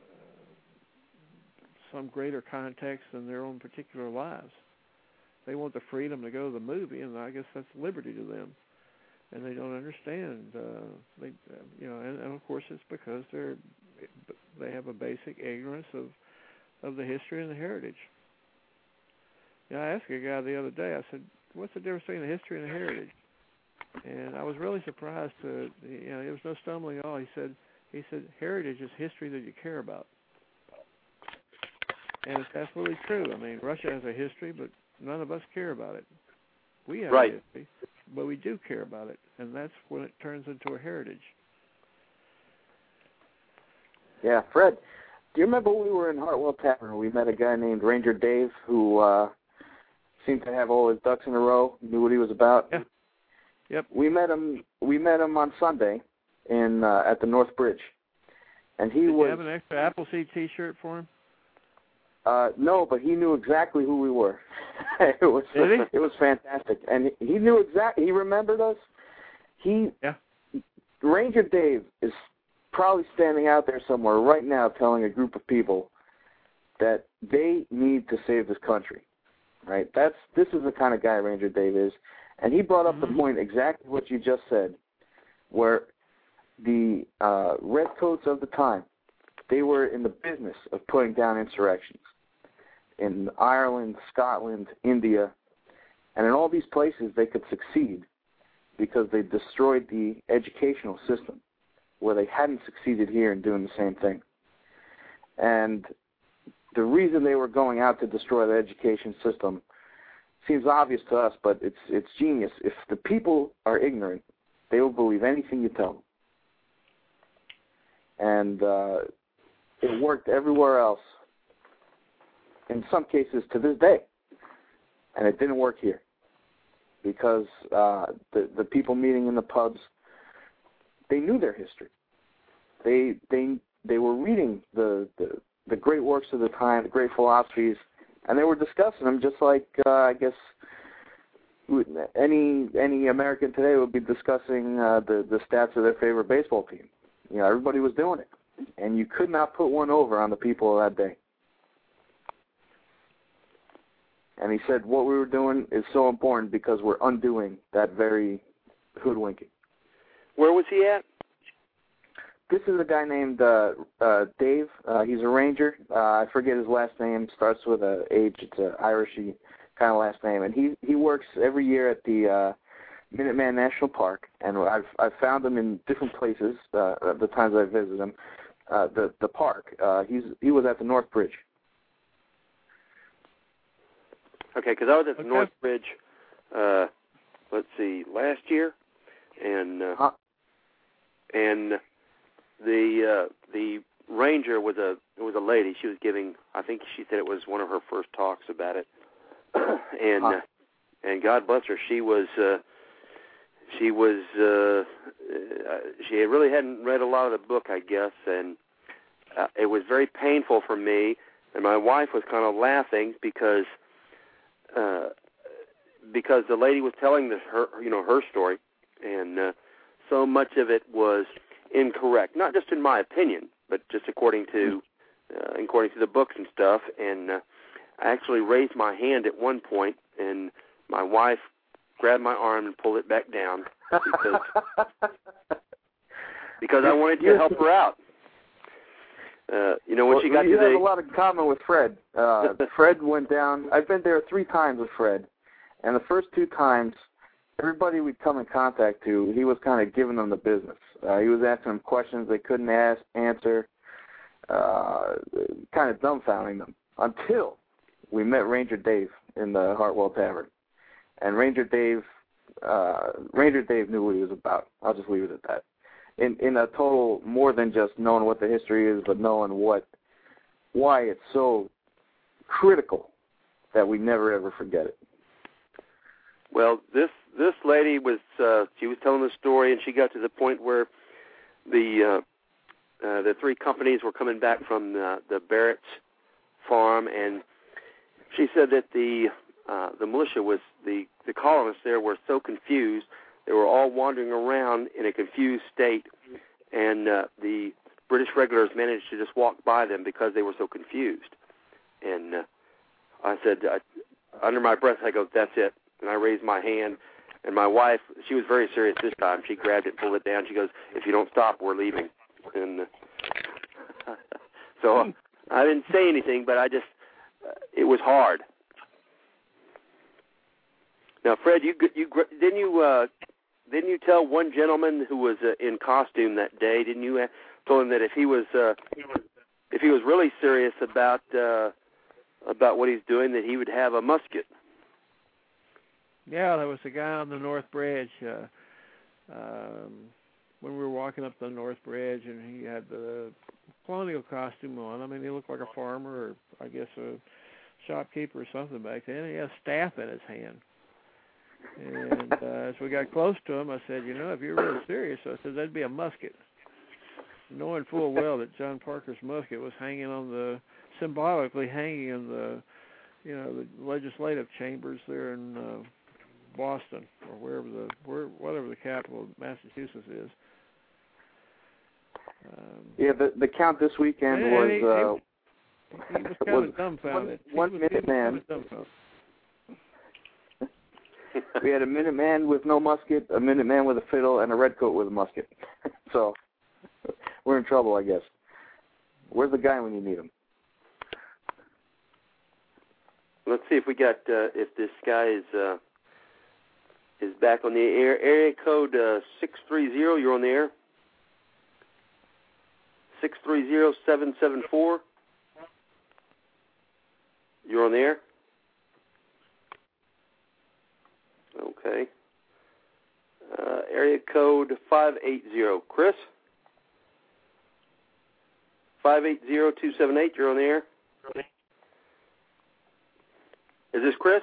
uh, some greater context in their own particular lives. They want the freedom to go to the movie, and I guess that's liberty to them. And they don't understand. Uh, they, you know, and, and of course it's because they're they have a basic ignorance of of the history and the heritage. You know, I asked a guy the other day. I said, "What's the difference between the history and the heritage?" And I was really surprised to, you know, it was no stumbling at all. He said, he said, heritage is history that you care about. And it's absolutely true. I mean, Russia has a history, but none of us care about it. We have right. history, but we do care about it, and that's when it turns into a heritage. Yeah, Fred, do you remember when we were in Hartwell Tavern? We met a guy named Ranger Dave who uh seemed to have all his ducks in a row, knew what he was about. Yeah. Yep. We met him. We met him on Sunday in uh, at the North Bridge, and he Did was. you have an extra Appleseed T-shirt for him? Uh, no, but he knew exactly who we were. it was Did he? it was fantastic, and he knew exactly. He remembered us. He Yeah. Ranger Dave is probably standing out there somewhere right now, telling a group of people that they need to save this country. Right? That's this is the kind of guy Ranger Dave is, and he brought up Mhm. the point exactly what you just said, where the uh, redcoats of the time they were in the business of putting down insurrections. In Ireland, Scotland, India, and in all these places they could succeed because they destroyed the educational system where they hadn't succeeded here in doing the same thing. And the reason they were going out to destroy the education system seems obvious to us, but it's it's genius. If the people are ignorant, they will believe anything you tell them. And uh, it worked everywhere else. In some cases, to this day, and it didn't work here because uh, the the people meeting in the pubs they knew their history. They they they were reading the the, the great works of the time, the great philosophies, and they were discussing them just like uh, I guess any any American today would be discussing uh, the the stats of their favorite baseball team. You know, everybody was doing it, and you could not put one over on the people of that day. And he said what we were doing is so important because we're undoing that very hoodwinking. Where was he at? This is a guy named uh, uh, Dave. Uh, he's a ranger. Uh, I forget his last name. Starts with a H. It's an Irishy kind of last name, and he he works every year at the uh, Minuteman National Park, and I've I've found him in different places. Uh, the times I visit him, uh, the the park. Uh, he's he was at the North Bridge. Okay, because I was at the Okay. North Bridge. Uh, let's see, last year, and uh, Huh? and the uh, the ranger was a it was a lady. She was giving. I think she said it was one of her first talks about it, and Huh. uh, and God bless her, she was. Uh, she was uh, uh she really hadn't read a lot of the book i guess and uh, it was very painful for me and my wife was kind of laughing because uh because the lady was telling this her you know her story and uh, so much of it was incorrect not just in my opinion but just according to uh, according to the books and stuff and uh, I actually raised my hand at one point and my wife grabbed my arm and pulled it back down because because I wanted to help her out. Uh, you know when well, she got you to have a lot in common with Fred. Uh, Fred went down. I've been there three times with Fred, and the first two times, everybody we'd come in contact to, he was kind of giving them the business. Uh, he was asking them questions they couldn't ask, answer, uh, kind of dumbfounding them until we met Ranger Dave in the Hartwell Tavern, and Ranger Dave, uh, Ranger Dave knew what he was about. I'll just leave it at that in in a total more than just knowing what the history is, but knowing what why it's so critical that we never ever forget it. Well, this this lady was uh, she was telling the story, and she got to the point where the uh, uh, the three companies were coming back from the, the Barrett's farm, and she said that the uh, the militia was the the colonists there were so confused they were all wandering around in a confused state, and uh, the British regulars managed to just walk by them because they were so confused. And uh, I said, uh, under my breath, I go, "That's it." And I raised my hand, and my wife, she was very serious this time. She grabbed it, pulled it down. She goes, "If you don't stop, we're leaving." And uh, so I didn't say anything, but I just, uh, it was hard. Now, Fred, you you didn't you uh, didn't you tell one gentleman who was uh, in costume that day? Didn't you uh, told him that if he was uh, if he was really serious about uh, about what he's doing, that he would have a musket? Yeah, there was a guy on the North Bridge uh, um, when we were walking up the North Bridge, and he had the colonial costume on. I mean, he looked like a farmer, or I guess a shopkeeper or something back then. He had a staff in his hand. And uh, as we got close to him, I said, "You know, if you're really serious, I said that'd be a musket." Knowing full well that John Parker's musket was hanging on the symbolically hanging in the, you know, the legislative chambers there in uh, Boston or wherever the where whatever the capital of Massachusetts is. Um, Yeah, the the count this weekend Yeah, was he- uh, he was kind was of dumbfounded. He one minute man. kinda dumbfounded. We had a minute man with no musket, a minute man with a fiddle, and a redcoat with a musket. so we're in trouble, I guess. Where's the guy when you need him? let's see if we got uh, if this guy is uh, is back on the air. Area code uh, six three zero. You're on the air. Six three zero seven seven four. You're on the air. Okay. Uh, area code five eight zero. Chris. Five eight zero two seven eight. You're on the air. Is this Chris?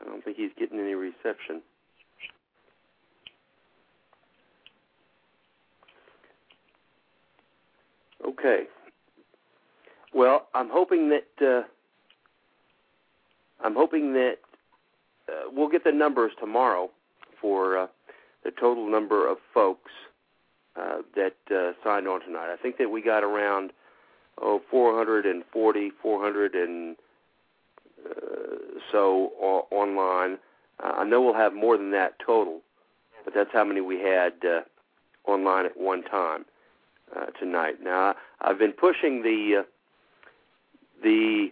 I don't think he's getting any reception. Okay. Well, I'm hoping that uh, I'm hoping that uh, we'll get the numbers tomorrow for uh, the total number of folks uh, that uh, signed on tonight. I think that we got around oh 440, 400 and uh, so o- online. Uh, I know we'll have more than that total, but that's how many we had uh, online at one time uh, tonight. Now I've been pushing the uh, the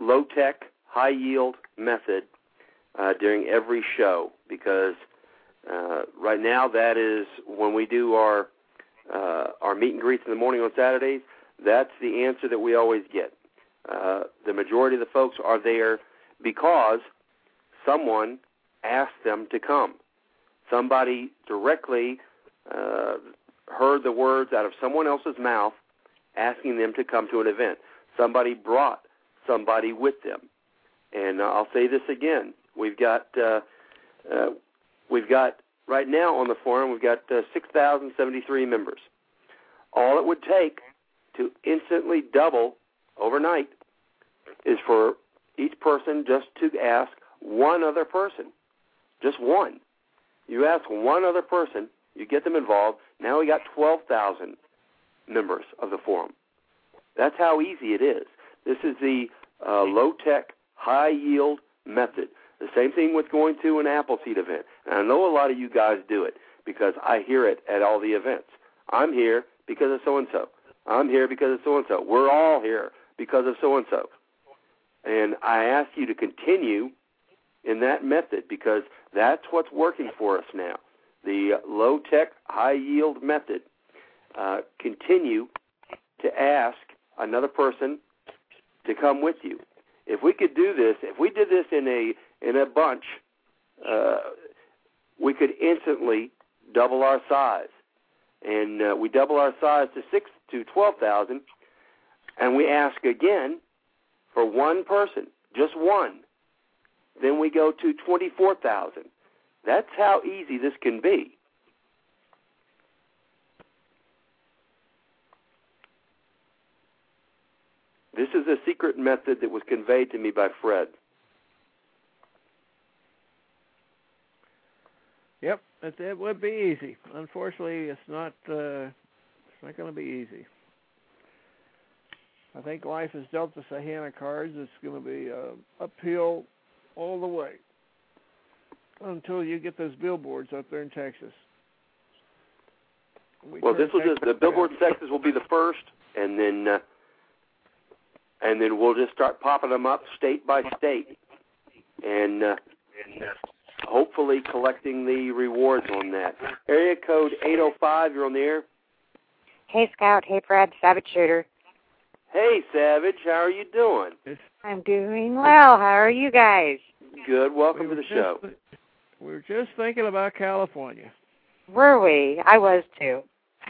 low tech, high yield method uh, during every show because uh, right now that is when we do our uh, our meet and greets in the morning on Saturdays. That's the answer that we always get. Uh, the majority of the folks are there because someone asked them to come. Somebody directly uh, heard the words out of someone else's mouth asking them to come to an event. Somebody brought somebody with them. And uh, I'll say this again: we've got uh, uh, we've got right now on the forum we've got uh, 6,073 members. All it would take to instantly double overnight is for each person just to ask one other person, just one. You ask one other person, you get them involved. Now we got 12,000 members of the forum. That's how easy it is. This is the uh, low tech, high yield method. The same thing with going to an Appleseed event. And I know a lot of you guys do it because I hear it at all the events. I'm here because of so and so. I'm here because of so and so. We're all here because of so and so. And I ask you to continue in that method because that's what's working for us now. The low tech, high yield method. Uh, continue to ask another person to come with you. If we could do this, if we did this in a in a bunch, uh, we could instantly double our size, and uh, we double our size to six to twelve thousand, and we ask again for one person, just one. Then we go to twenty four thousand. That's how easy this can be. This is a secret method that was conveyed to me by Fred. Yep, it, it would be easy. Unfortunately, it's not. Uh, it's not going to be easy. I think life has dealt us a hand of cards. It's going to be uh, uphill all the way until you get those billboards up there in Texas. We well, this will just the billboard. Texas will be the first, and then uh, and then we'll just start popping them up state by state, and uh, hopefully collecting the rewards on that. Area code eight zero five. You're on the air. Hey, Scout. Hey, Fred. Savage Shooter. Hey, Savage, how are you doing? I'm doing well. How are you guys? Good. Welcome We to were the show. just- We were just thinking about California. Were we? I was too.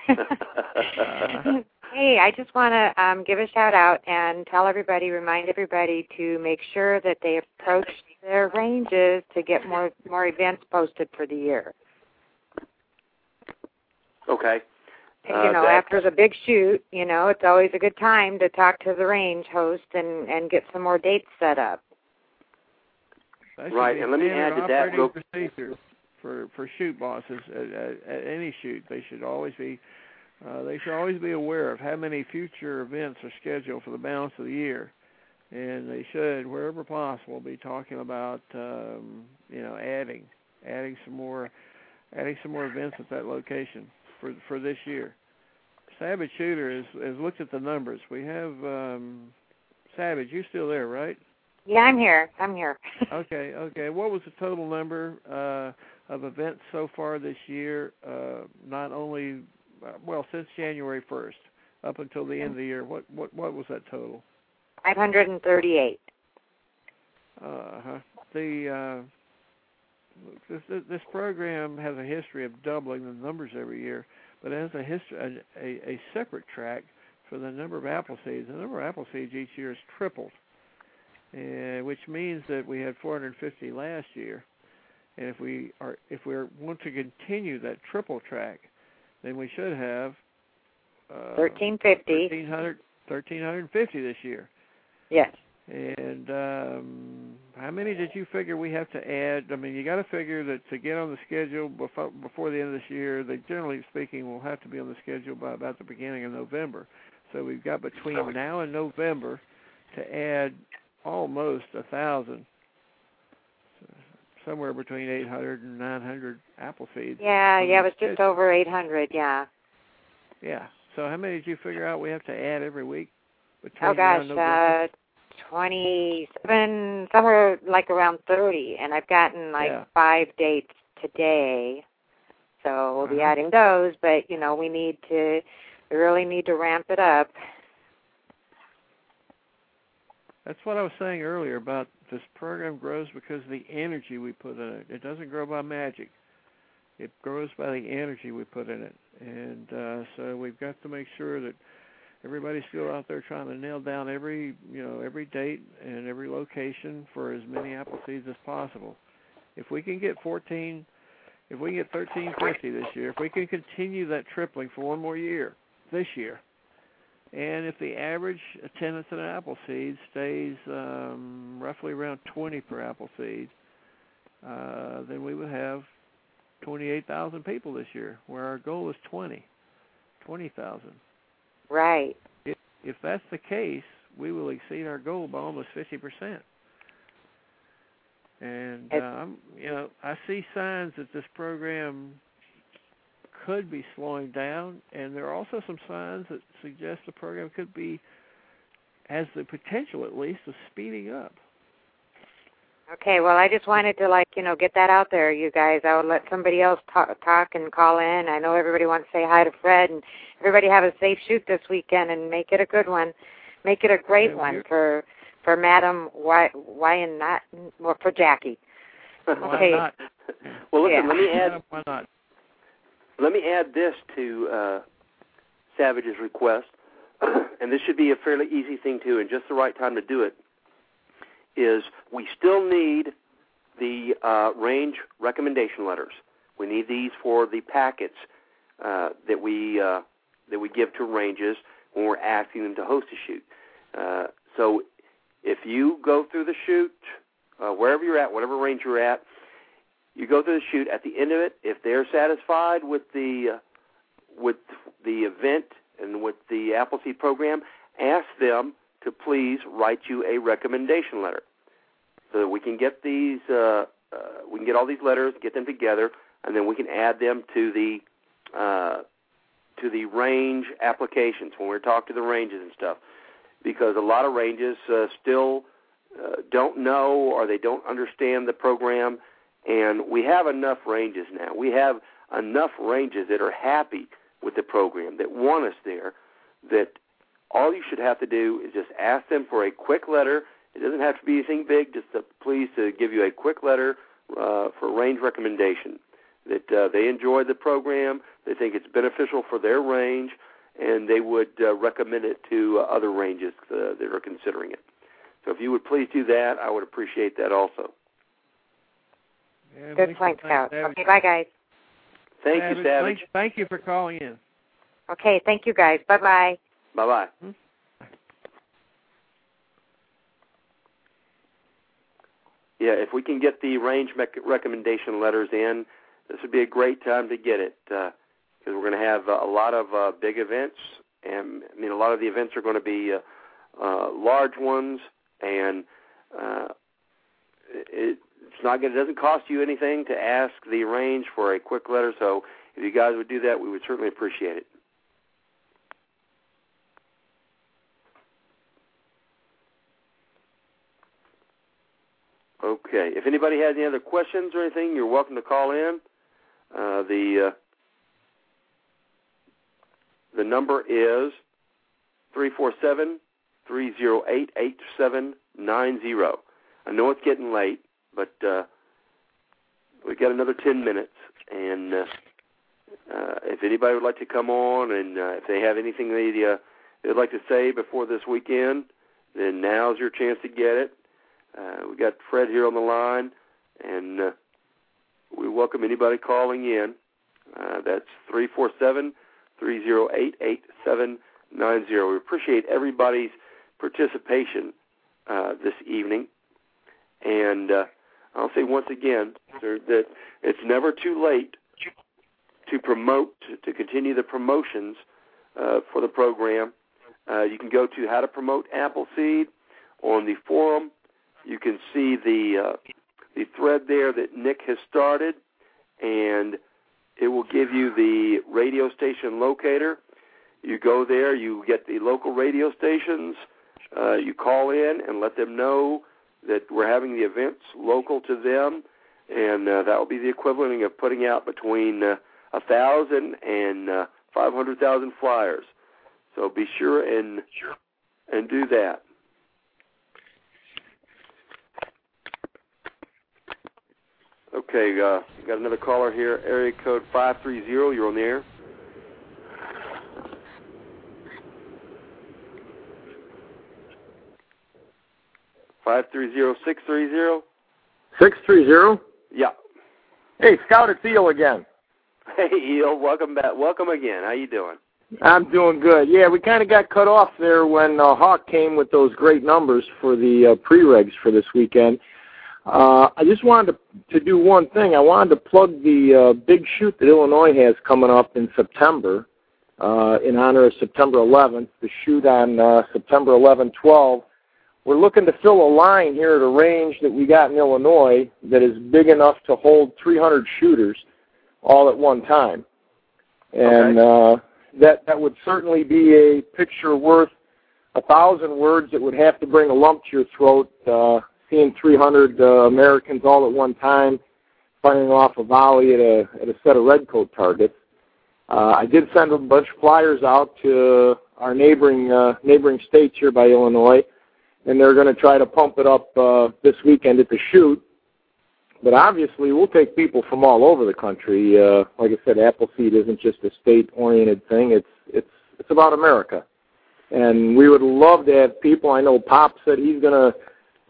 hey, I just want to um, give a shout out and tell everybody, remind everybody to make sure that they approach their ranges to get more more events posted for the year. okay. Uh, you know, that- after the big shoot, you know, it's always a good time to talk to the range host and and get some more dates set up. Right, and let me add to that operating real- procedure for for shoot bosses at, at, at any shoot. They should always be uh, they should always be aware of how many future events are scheduled for the balance of the year, and they should, wherever possible, be talking about um, you know adding adding some more adding some more events at that location for for this year. Savage Shooter has, has looked at the numbers. We have um, Savage. You still there, right? Yeah, I'm here. I'm here. okay, okay. What was the total number uh, of events so far this year? Uh, not only, well, since January 1st up until the end of the year. What what what was that total? 538. Uh huh. The uh, this this program has a history of doubling the numbers every year, but it has a history a, a, a separate track for the number of Appleseeds. The number of Appleseeds each year is tripled, uh, which means that we had 450 last year, and if we are if we want to continue that triple track, then we should have uh, 1350. 1300 1350 this year. Yes. And um, how many did you figure we have to add? I mean, you got to figure that to get on the schedule before before the end of this year, they generally speaking will have to be on the schedule by about the beginning of November. So we've got between now and November to add almost a thousand, somewhere between 800 and 900 Appleseeds. Yeah, yeah, it was just over 800. Yeah. Yeah. So how many did you figure out we have to add every week? Oh gosh, uh, twenty-seven, somewhere like around thirty, and I've gotten like yeah. five dates today. So we'll uh-huh. be adding those, but you know we need to, we really need to ramp it up. That's what I was saying earlier about this program grows because of the energy we put in it. It doesn't grow by magic. It grows by the energy we put in it, and uh, so we've got to make sure that everybody's still out there trying to nail down every you know every date and every location for as many Appleseeds as possible. If we can get 14, if we get 1350 this year, if we can continue that tripling for one more year this year, and if the average attendance at an apple seed stays um, roughly around 20 per Appleseed, uh, then we would have 28,000 people this year, where our goal is 20, 20,000. Right. If, if that's the case, we will exceed our goal by almost 50%. And um, you know, I see signs that this program could be slowing down, and there are also some signs that suggest the program could be has the potential, at least, of speeding up. Okay, well, I just wanted to like you know get that out there, you guys. I would let somebody else talk, talk and call in. I know everybody wants to say hi to Fred, and everybody have a safe shoot this weekend and make it a good one, make it a great Yeah, one for for Madam Why Why and not well for Jackie. Why Okay. not? well, listen. Yeah. Let me add. Why not? Let me add this to uh, Savage's request, and this should be a fairly easy thing too, and just the right time to do it. Is we still need the uh, range recommendation letters. We need these for the packets uh, that we uh, that we give to ranges when we're asking them to host a shoot. Uh, so if you go through the shoot, uh, wherever you're at, whatever range you're at, you go through the shoot. At the end of it, if they're satisfied with the uh, with the event and with the Appleseed program, ask them to please write you a recommendation letter, so that we can get these uh, uh, we can get all these letters, get them together, and then we can add them to the uh, to the range applications when we talk to the ranges and stuff, because a lot of ranges uh, still uh, don't know or they don't understand the program, and we have enough ranges now. We have enough ranges that are happy with the program that want us there. That all you should have to do is just ask them for a quick letter. It doesn't have to be anything big. Just to, please to give you a quick letter uh, for range recommendation. That uh, they enjoy the program, they think it's beneficial for their range, and they would uh, recommend it to uh, other ranges uh, that are considering it. So if you would please do that, I would appreciate that also. Yeah, Good thanks- point, Scout. Savage. Okay, bye guys. Thank Savage, you, Savage. Thank, thank you for calling in. Okay, thank you guys. Bye bye. Bye bye. Yeah, if we can get the range mec- recommendation letters in, this would be a great time to get it because we're going to have uh, a lot of uh, big events, and I mean a lot of the events are going to be uh, uh, large ones, and uh, it, it's not going. It doesn't cost you anything to ask the range for a quick letter. So if you guys would do that, we would certainly appreciate it. Okay. If anybody has any other questions or anything, you're welcome to call in. Uh, the uh, the number is three four seven three zero eight eight seven nine zero. I know it's getting late but uh, we got another ten minutes, and uh, uh, if anybody would like to come on, and uh, if they have anything they uh, they'd like to say before this weekend, then now's your chance to get it. Uh, we got Fred here on the line, and uh, we welcome anybody calling in. Uh, that's three four seven three zero eight eight seven nine zero. We appreciate everybody's participation uh, this evening, and uh, I'll say once again sir, that it's never too late to promote to, continue the promotions uh, for the program. Uh, you can go to How to Promote Appleseed on the forum. You can see the uh, the thread there that Nick has started, and it will give you the radio station locator. You go there, you get the local radio stations. Uh, you call in and let them know that we're having the events local to them, and uh, that will be the equivalent of putting out between uh, a thousand and uh, five hundred thousand flyers. So be sure and and do that. Okay, uh, got another caller here. Area code five three zero. You're on the air. Five three zero six three zero. Six three zero. Yeah. Hey, Scout, it's Eel again. Hey, Eel. Welcome back. Welcome again. How you doing? I'm doing good. Yeah, we kind of got cut off there when uh, Hawk came with those great numbers for the uh, pre-regs for this weekend. Uh, I just wanted to, to do one thing. I wanted to plug the uh, big shoot that Illinois has coming up in September uh, in honor of September 11th, the shoot on uh, September 11, 12. We're looking to fill a line here at a range that we got in Illinois that is big enough to hold 300 shooters all at one time. And Okay. uh, that that would certainly be a picture worth a thousand words. It would have to bring a lump to your throat. Uh, seeing 300 uh, Americans all at one time firing off a volley at a at a set of redcoat targets. Uh, I did send a bunch of flyers out to our neighboring uh, neighboring states here by Illinois, and they're going to try to pump it up uh, this weekend at the shoot. But obviously, we'll take people from all over the country. Uh, like I said, Appleseed isn't just a state-oriented thing; it's it's it's about America, and we would love to have people. I know Pop said he's going to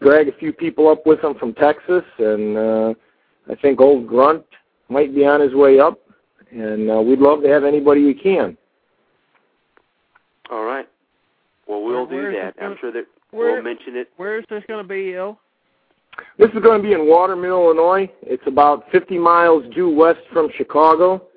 drag a few people up with him from Texas, and uh, I think Old Grunt might be on his way up, and uh, we'd love to have anybody we can. All right. Well, we'll do that. I'm sure that Where we'll mention it. where is this going to be, Eel? This is going to be in Waterman, Illinois. It's about 50 miles due west from Chicago.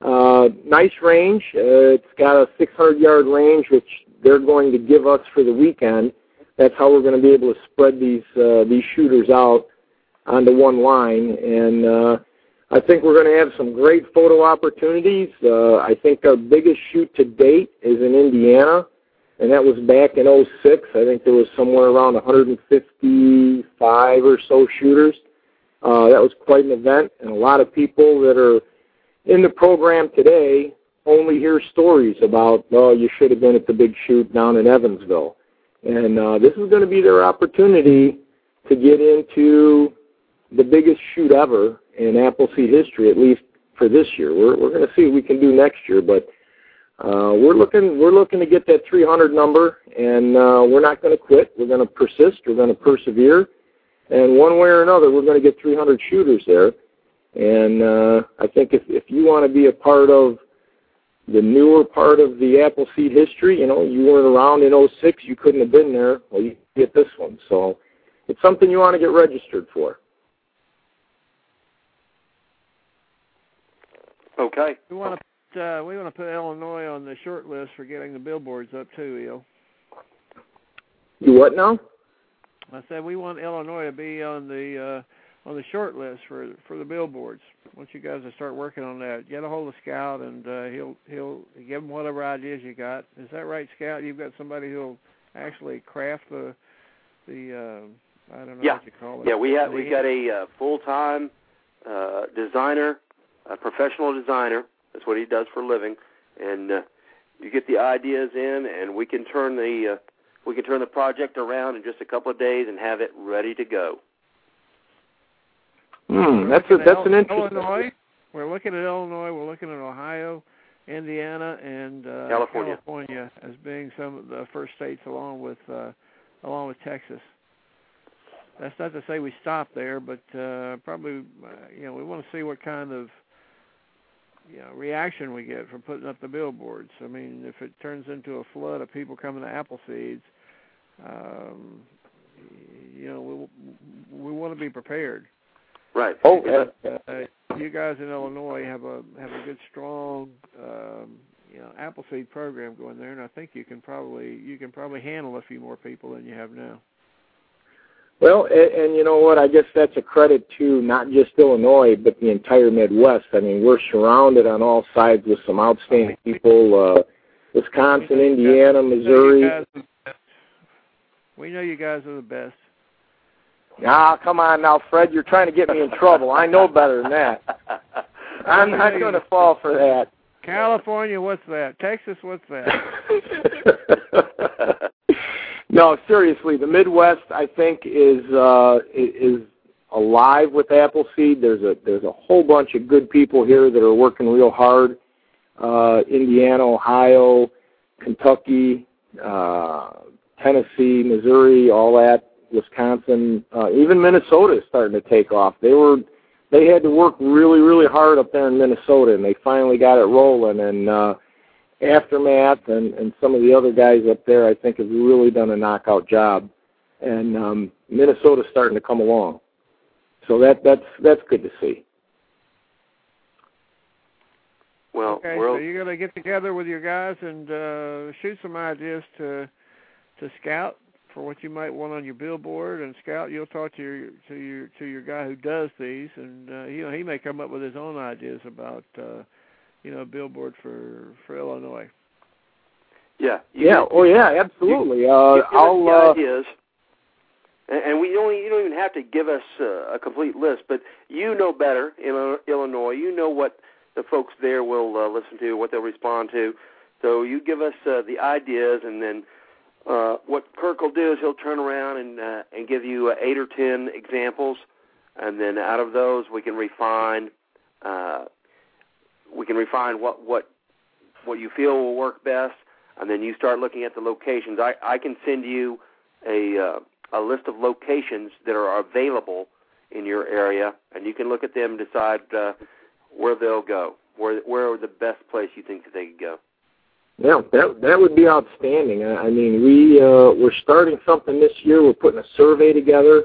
Uh, nice range. Uh, it's got a 600-yard range, which they're going to give us for the weekend. That's how we're going to be able to spread these uh, these shooters out onto one line. And uh, I think we're going to have some great photo opportunities. Uh, I think our biggest shoot to date is in Indiana and that was back in '06. I think there was somewhere around 155 or so shooters. Uh, that was quite an event, and a lot of people that are in the program today only hear stories about, oh, you should have been at the big shoot down in Evansville. And uh, this is going to be their opportunity to get into the biggest shoot ever in Appleseed history, at least for this year. We're, we're going to see what we can do next year, but uh, we're looking we're looking to get that 300 number, and uh, we're not going to quit. We're going to persist. We're going to persevere, and one way or another, we're going to get 300 shooters there. And uh, I think if if you want to be a part of the newer part of the Appleseed history, you know, you weren't around in '06, you couldn't have been there. Well, you get this one, so it's something you want to get registered for. Okay. We want to put, uh, we want to put Illinois on the short list for getting the billboards up too, Eel. You what now? I said we want Illinois to be on the uh, on the short list for for the billboards. Once you guys will start working on that, get a hold of Scout and uh, he'll he'll give him whatever ideas you got. Is that right, Scout? You've got somebody who'll actually craft the the uh, I don't know Yeah. what you call it. Yeah, we have we he- got a uh, full time uh, designer, a professional designer. That's what he does for a living, and uh, you get the ideas in, and we can turn the uh, we can turn the project around in just a couple of days and have it ready to go. Hmm, that's a, that's an Il- interesting. Illinois. We're looking at Illinois. We're looking at Ohio, Indiana, and uh, California. California as being some of the first states, along with uh, along with Texas. That's not to say we stop there, but uh, probably uh, you know we want to see what kind of you know reaction we get from putting up the billboards. I mean, if it turns into a flood of people coming to Appleseeds, um, you know we we want to be prepared. Right. Oh, Because, uh, Uh, you guys in Illinois have a have a good strong um, you know Appleseed program going there, and I think you can probably you can probably handle a few more people than you have now. Well, and, and you know what? I guess that's a credit to not just Illinois, but the entire Midwest. I mean, we're surrounded on all sides with some outstanding people. Uh, Wisconsin, Indiana, We know you Missouri. guys are the best. We know you guys are the best. Ah, come on now, Fred. You're trying to get me in trouble. I know better than that. I'm not going to fall for that. California, what's that? Texas, what's that? no, seriously, the Midwest I think is uh is alive with Appleseed. There's a there's a whole bunch of good people here that are working real hard. Uh Indiana, Ohio, Kentucky, uh Tennessee, Missouri, all that, Wisconsin, uh even Minnesota is starting to take off. They were they had to work really, really hard up there in Minnesota and they finally got it rolling and uh Aftermath and, and some of the other guys up there I think have really done a knockout job. And um Minnesota's starting to come along. So that that's that's good to see. well, okay, we're so you're gonna get together with your guys and uh, shoot some ideas to to scout for what you might want on your billboard. And scout, you'll talk to your to your to your guy who does these, and uh, you know he may come up with his own ideas about uh, you know a billboard for for Illinois. yeah. Yeah, get- oh yeah, absolutely. Uh give, give I'll the uh ideas. And, and we don't you don't even have to give us uh, a complete list, but you know better in Illinois. You know what the folks there will uh, listen to, what they'll respond to. So you give us uh, the ideas, and then uh, what Kirk will do is he'll turn around and uh, and give you uh, eight or ten examples, and then out of those we can refine. Uh, we can refine what what what you feel will work best, and then you start looking at the locations. I I can send you a uh, a list of locations that are available in your area, and you can look at them and decide uh, where they'll go, where where the best place you think that they could go. Yeah, that that would be outstanding. I I mean, we uh, we're starting something this year. We're putting a survey together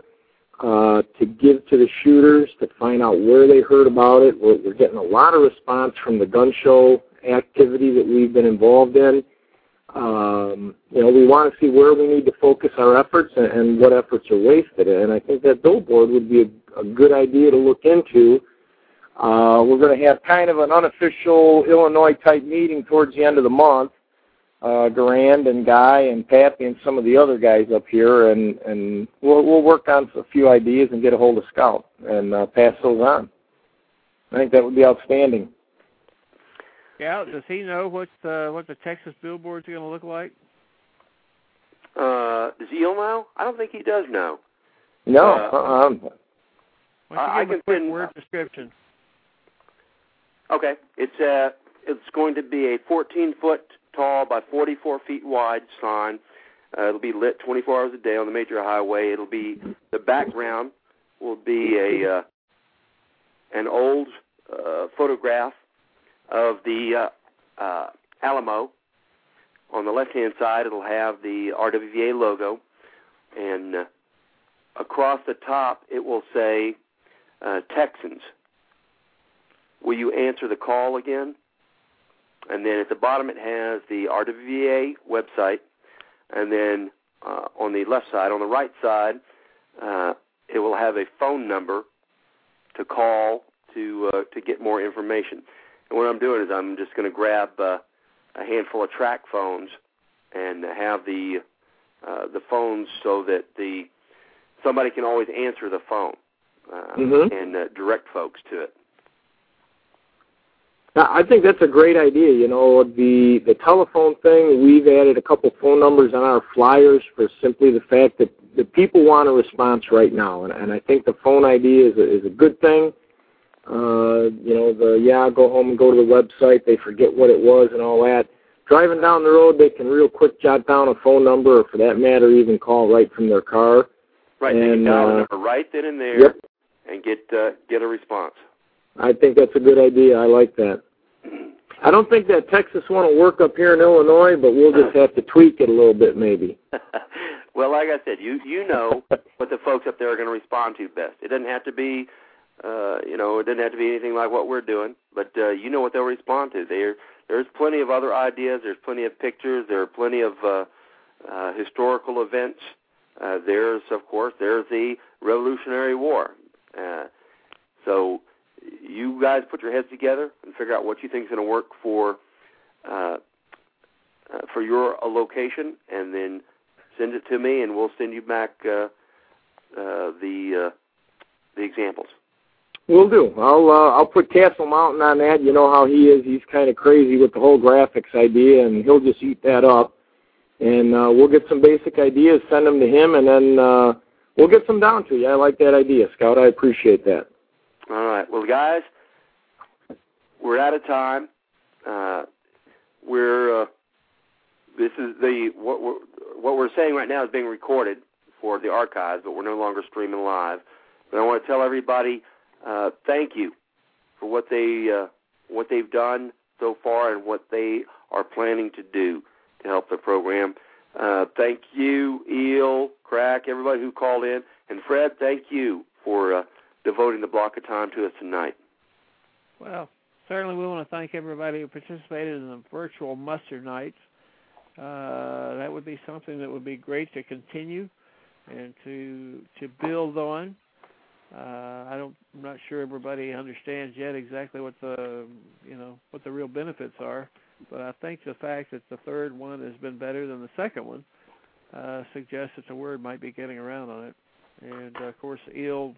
uh, to give to the shooters to find out where they heard about it. We're, we're getting a lot of response from the gun show activity that we've been involved in. Um, you know, we want to see where we need to focus our efforts and, and what efforts are wasted. And I think that billboard would be a, a good idea to look into. Uh, we're going to have kind of an unofficial Illinois type meeting towards the end of the month. Uh, Garand and Guy and Pappy and some of the other guys up here, and and we'll we'll work on a few ideas and get a hold of Scout and uh, pass those on. I think that would be outstanding. Yeah, does he know what uh, what the Texas billboards are going to look like? Uh, does he know? I don't think he does know. No, Uh, uh-uh. Why don't I- I you give him can quick send- word description? Okay, it's uh it's going to be a 14 foot tall by 44 feet wide sign. Uh, it'll be lit 24 hours a day on the major highway. It'll be the background will be a uh, an old uh, photograph of the uh, uh, Alamo. On the left hand side, it'll have the RWVA logo, and uh, across the top, it will say uh, Texans. Will you answer the call again? And then at the bottom, it has the RWVA website. And then uh, on the left side, on the right side, uh, it will have a phone number to call to uh, to get more information. And what I'm doing is I'm just going to grab uh, a handful of track phones and have the uh, the phones so that the somebody can always answer the phone uh, Mhm. and uh, direct folks to it. I think that's a great idea. You know, the the telephone thing. We've added a couple phone numbers on our flyers for simply the fact that the people want a response right now, and, and I think the phone idea is a, is a good thing. Uh, you know, the yeah, go home and go to the website. They forget what it was and all that. Driving down the road, they can real quick jot down a phone number, or for that matter, even call right from their car. Right, they can And, dial the uh, number right then and there Yep. and get uh, get a response. I think that's a good idea. I like that. I don't think that Texas one will work up here in Illinois, but we'll just have to tweak it a little bit, maybe. well, like I said, you you know what the folks up there are going to respond to best. It doesn't have to be, uh, you know, it doesn't have to be anything like what we're doing, but uh, you know what they'll respond to. There, there's plenty of other ideas. There's plenty of pictures. There are plenty of uh, uh, historical events. Uh, there's, of course, there's the Revolutionary War. Uh, so you guys put your heads together and figure out what you think is going to work for uh, uh, for your uh, location, and then send it to me, and we'll send you back uh, uh, the uh, the examples. We'll do. I'll uh, I'll put Castle Mountain on that. You know how he is. He's kind of crazy with the whole graphics idea, and he'll just eat that up. And uh, we'll get some basic ideas, send them to him, and then uh, we'll get some down to you. I like that idea, Scout. I appreciate that. All right. Well, guys, we're out of time. Uh, we're uh, this is the what we're what we're saying right now is being recorded for the archives, but we're no longer streaming live. But I want to tell everybody uh, thank you for what they uh, what they've done so far and what they are planning to do to help the program. Uh, thank you, Eel, Crack, everybody who called in, and Fred. Thank you for uh, devoting the block of time to us tonight. Well, certainly we want to thank everybody who participated in the virtual muster nights. Uh, that would be something that would be great to continue and to to build on. Uh, I don't, I'm not sure everybody understands yet exactly what the you know what the real benefits are, but I think the fact that the third one has been better than the second one uh, suggests that the word might be getting around on it. And uh, of course, Eel,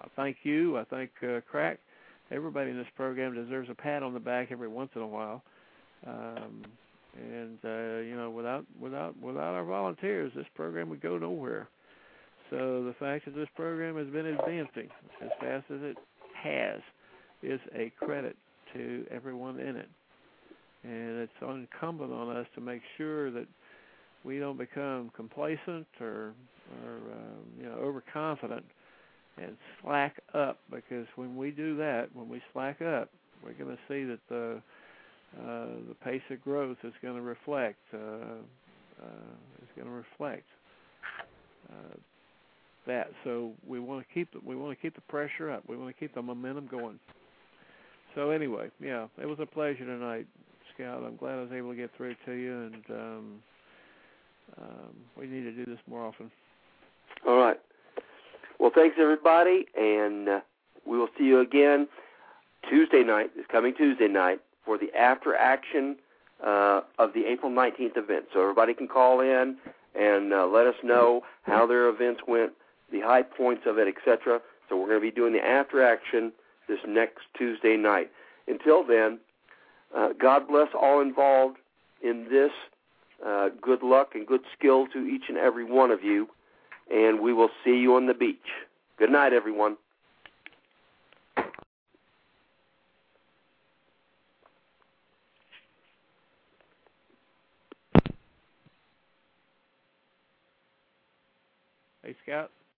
I thank you. I thank uh, Crack. Everybody in this program deserves a pat on the back every once in a while. Um, and uh, you know, without without without our volunteers, this program would go nowhere. So the fact that this program has been advancing as fast as it has is a credit to everyone in it. And it's incumbent on us to make sure that we don't become complacent or, or um, you know, overconfident and slack up because when we do that, when we slack up, we're going to see that the uh, the pace of growth is going to reflect uh, uh, is going to reflect uh, that. So we want to keep the, we want to keep the pressure up. We want to keep the momentum going. So anyway, yeah, it was a pleasure tonight, Scout. I'm glad I was able to get through to you, and um, um, we need to do this more often. All right. Well, thanks everybody, and uh, we will see you again Tuesday night. This coming Tuesday night for the after action uh, of the April 19th event. So everybody can call in and uh, let us know how their events went, the high points of it, etc. So we're going to be doing the after action this next Tuesday night. Until then, uh, God bless all involved in this. Uh, good luck and good skill to each and every one of you, and we will see you on the beach. Good night, everyone. Hey, Scout.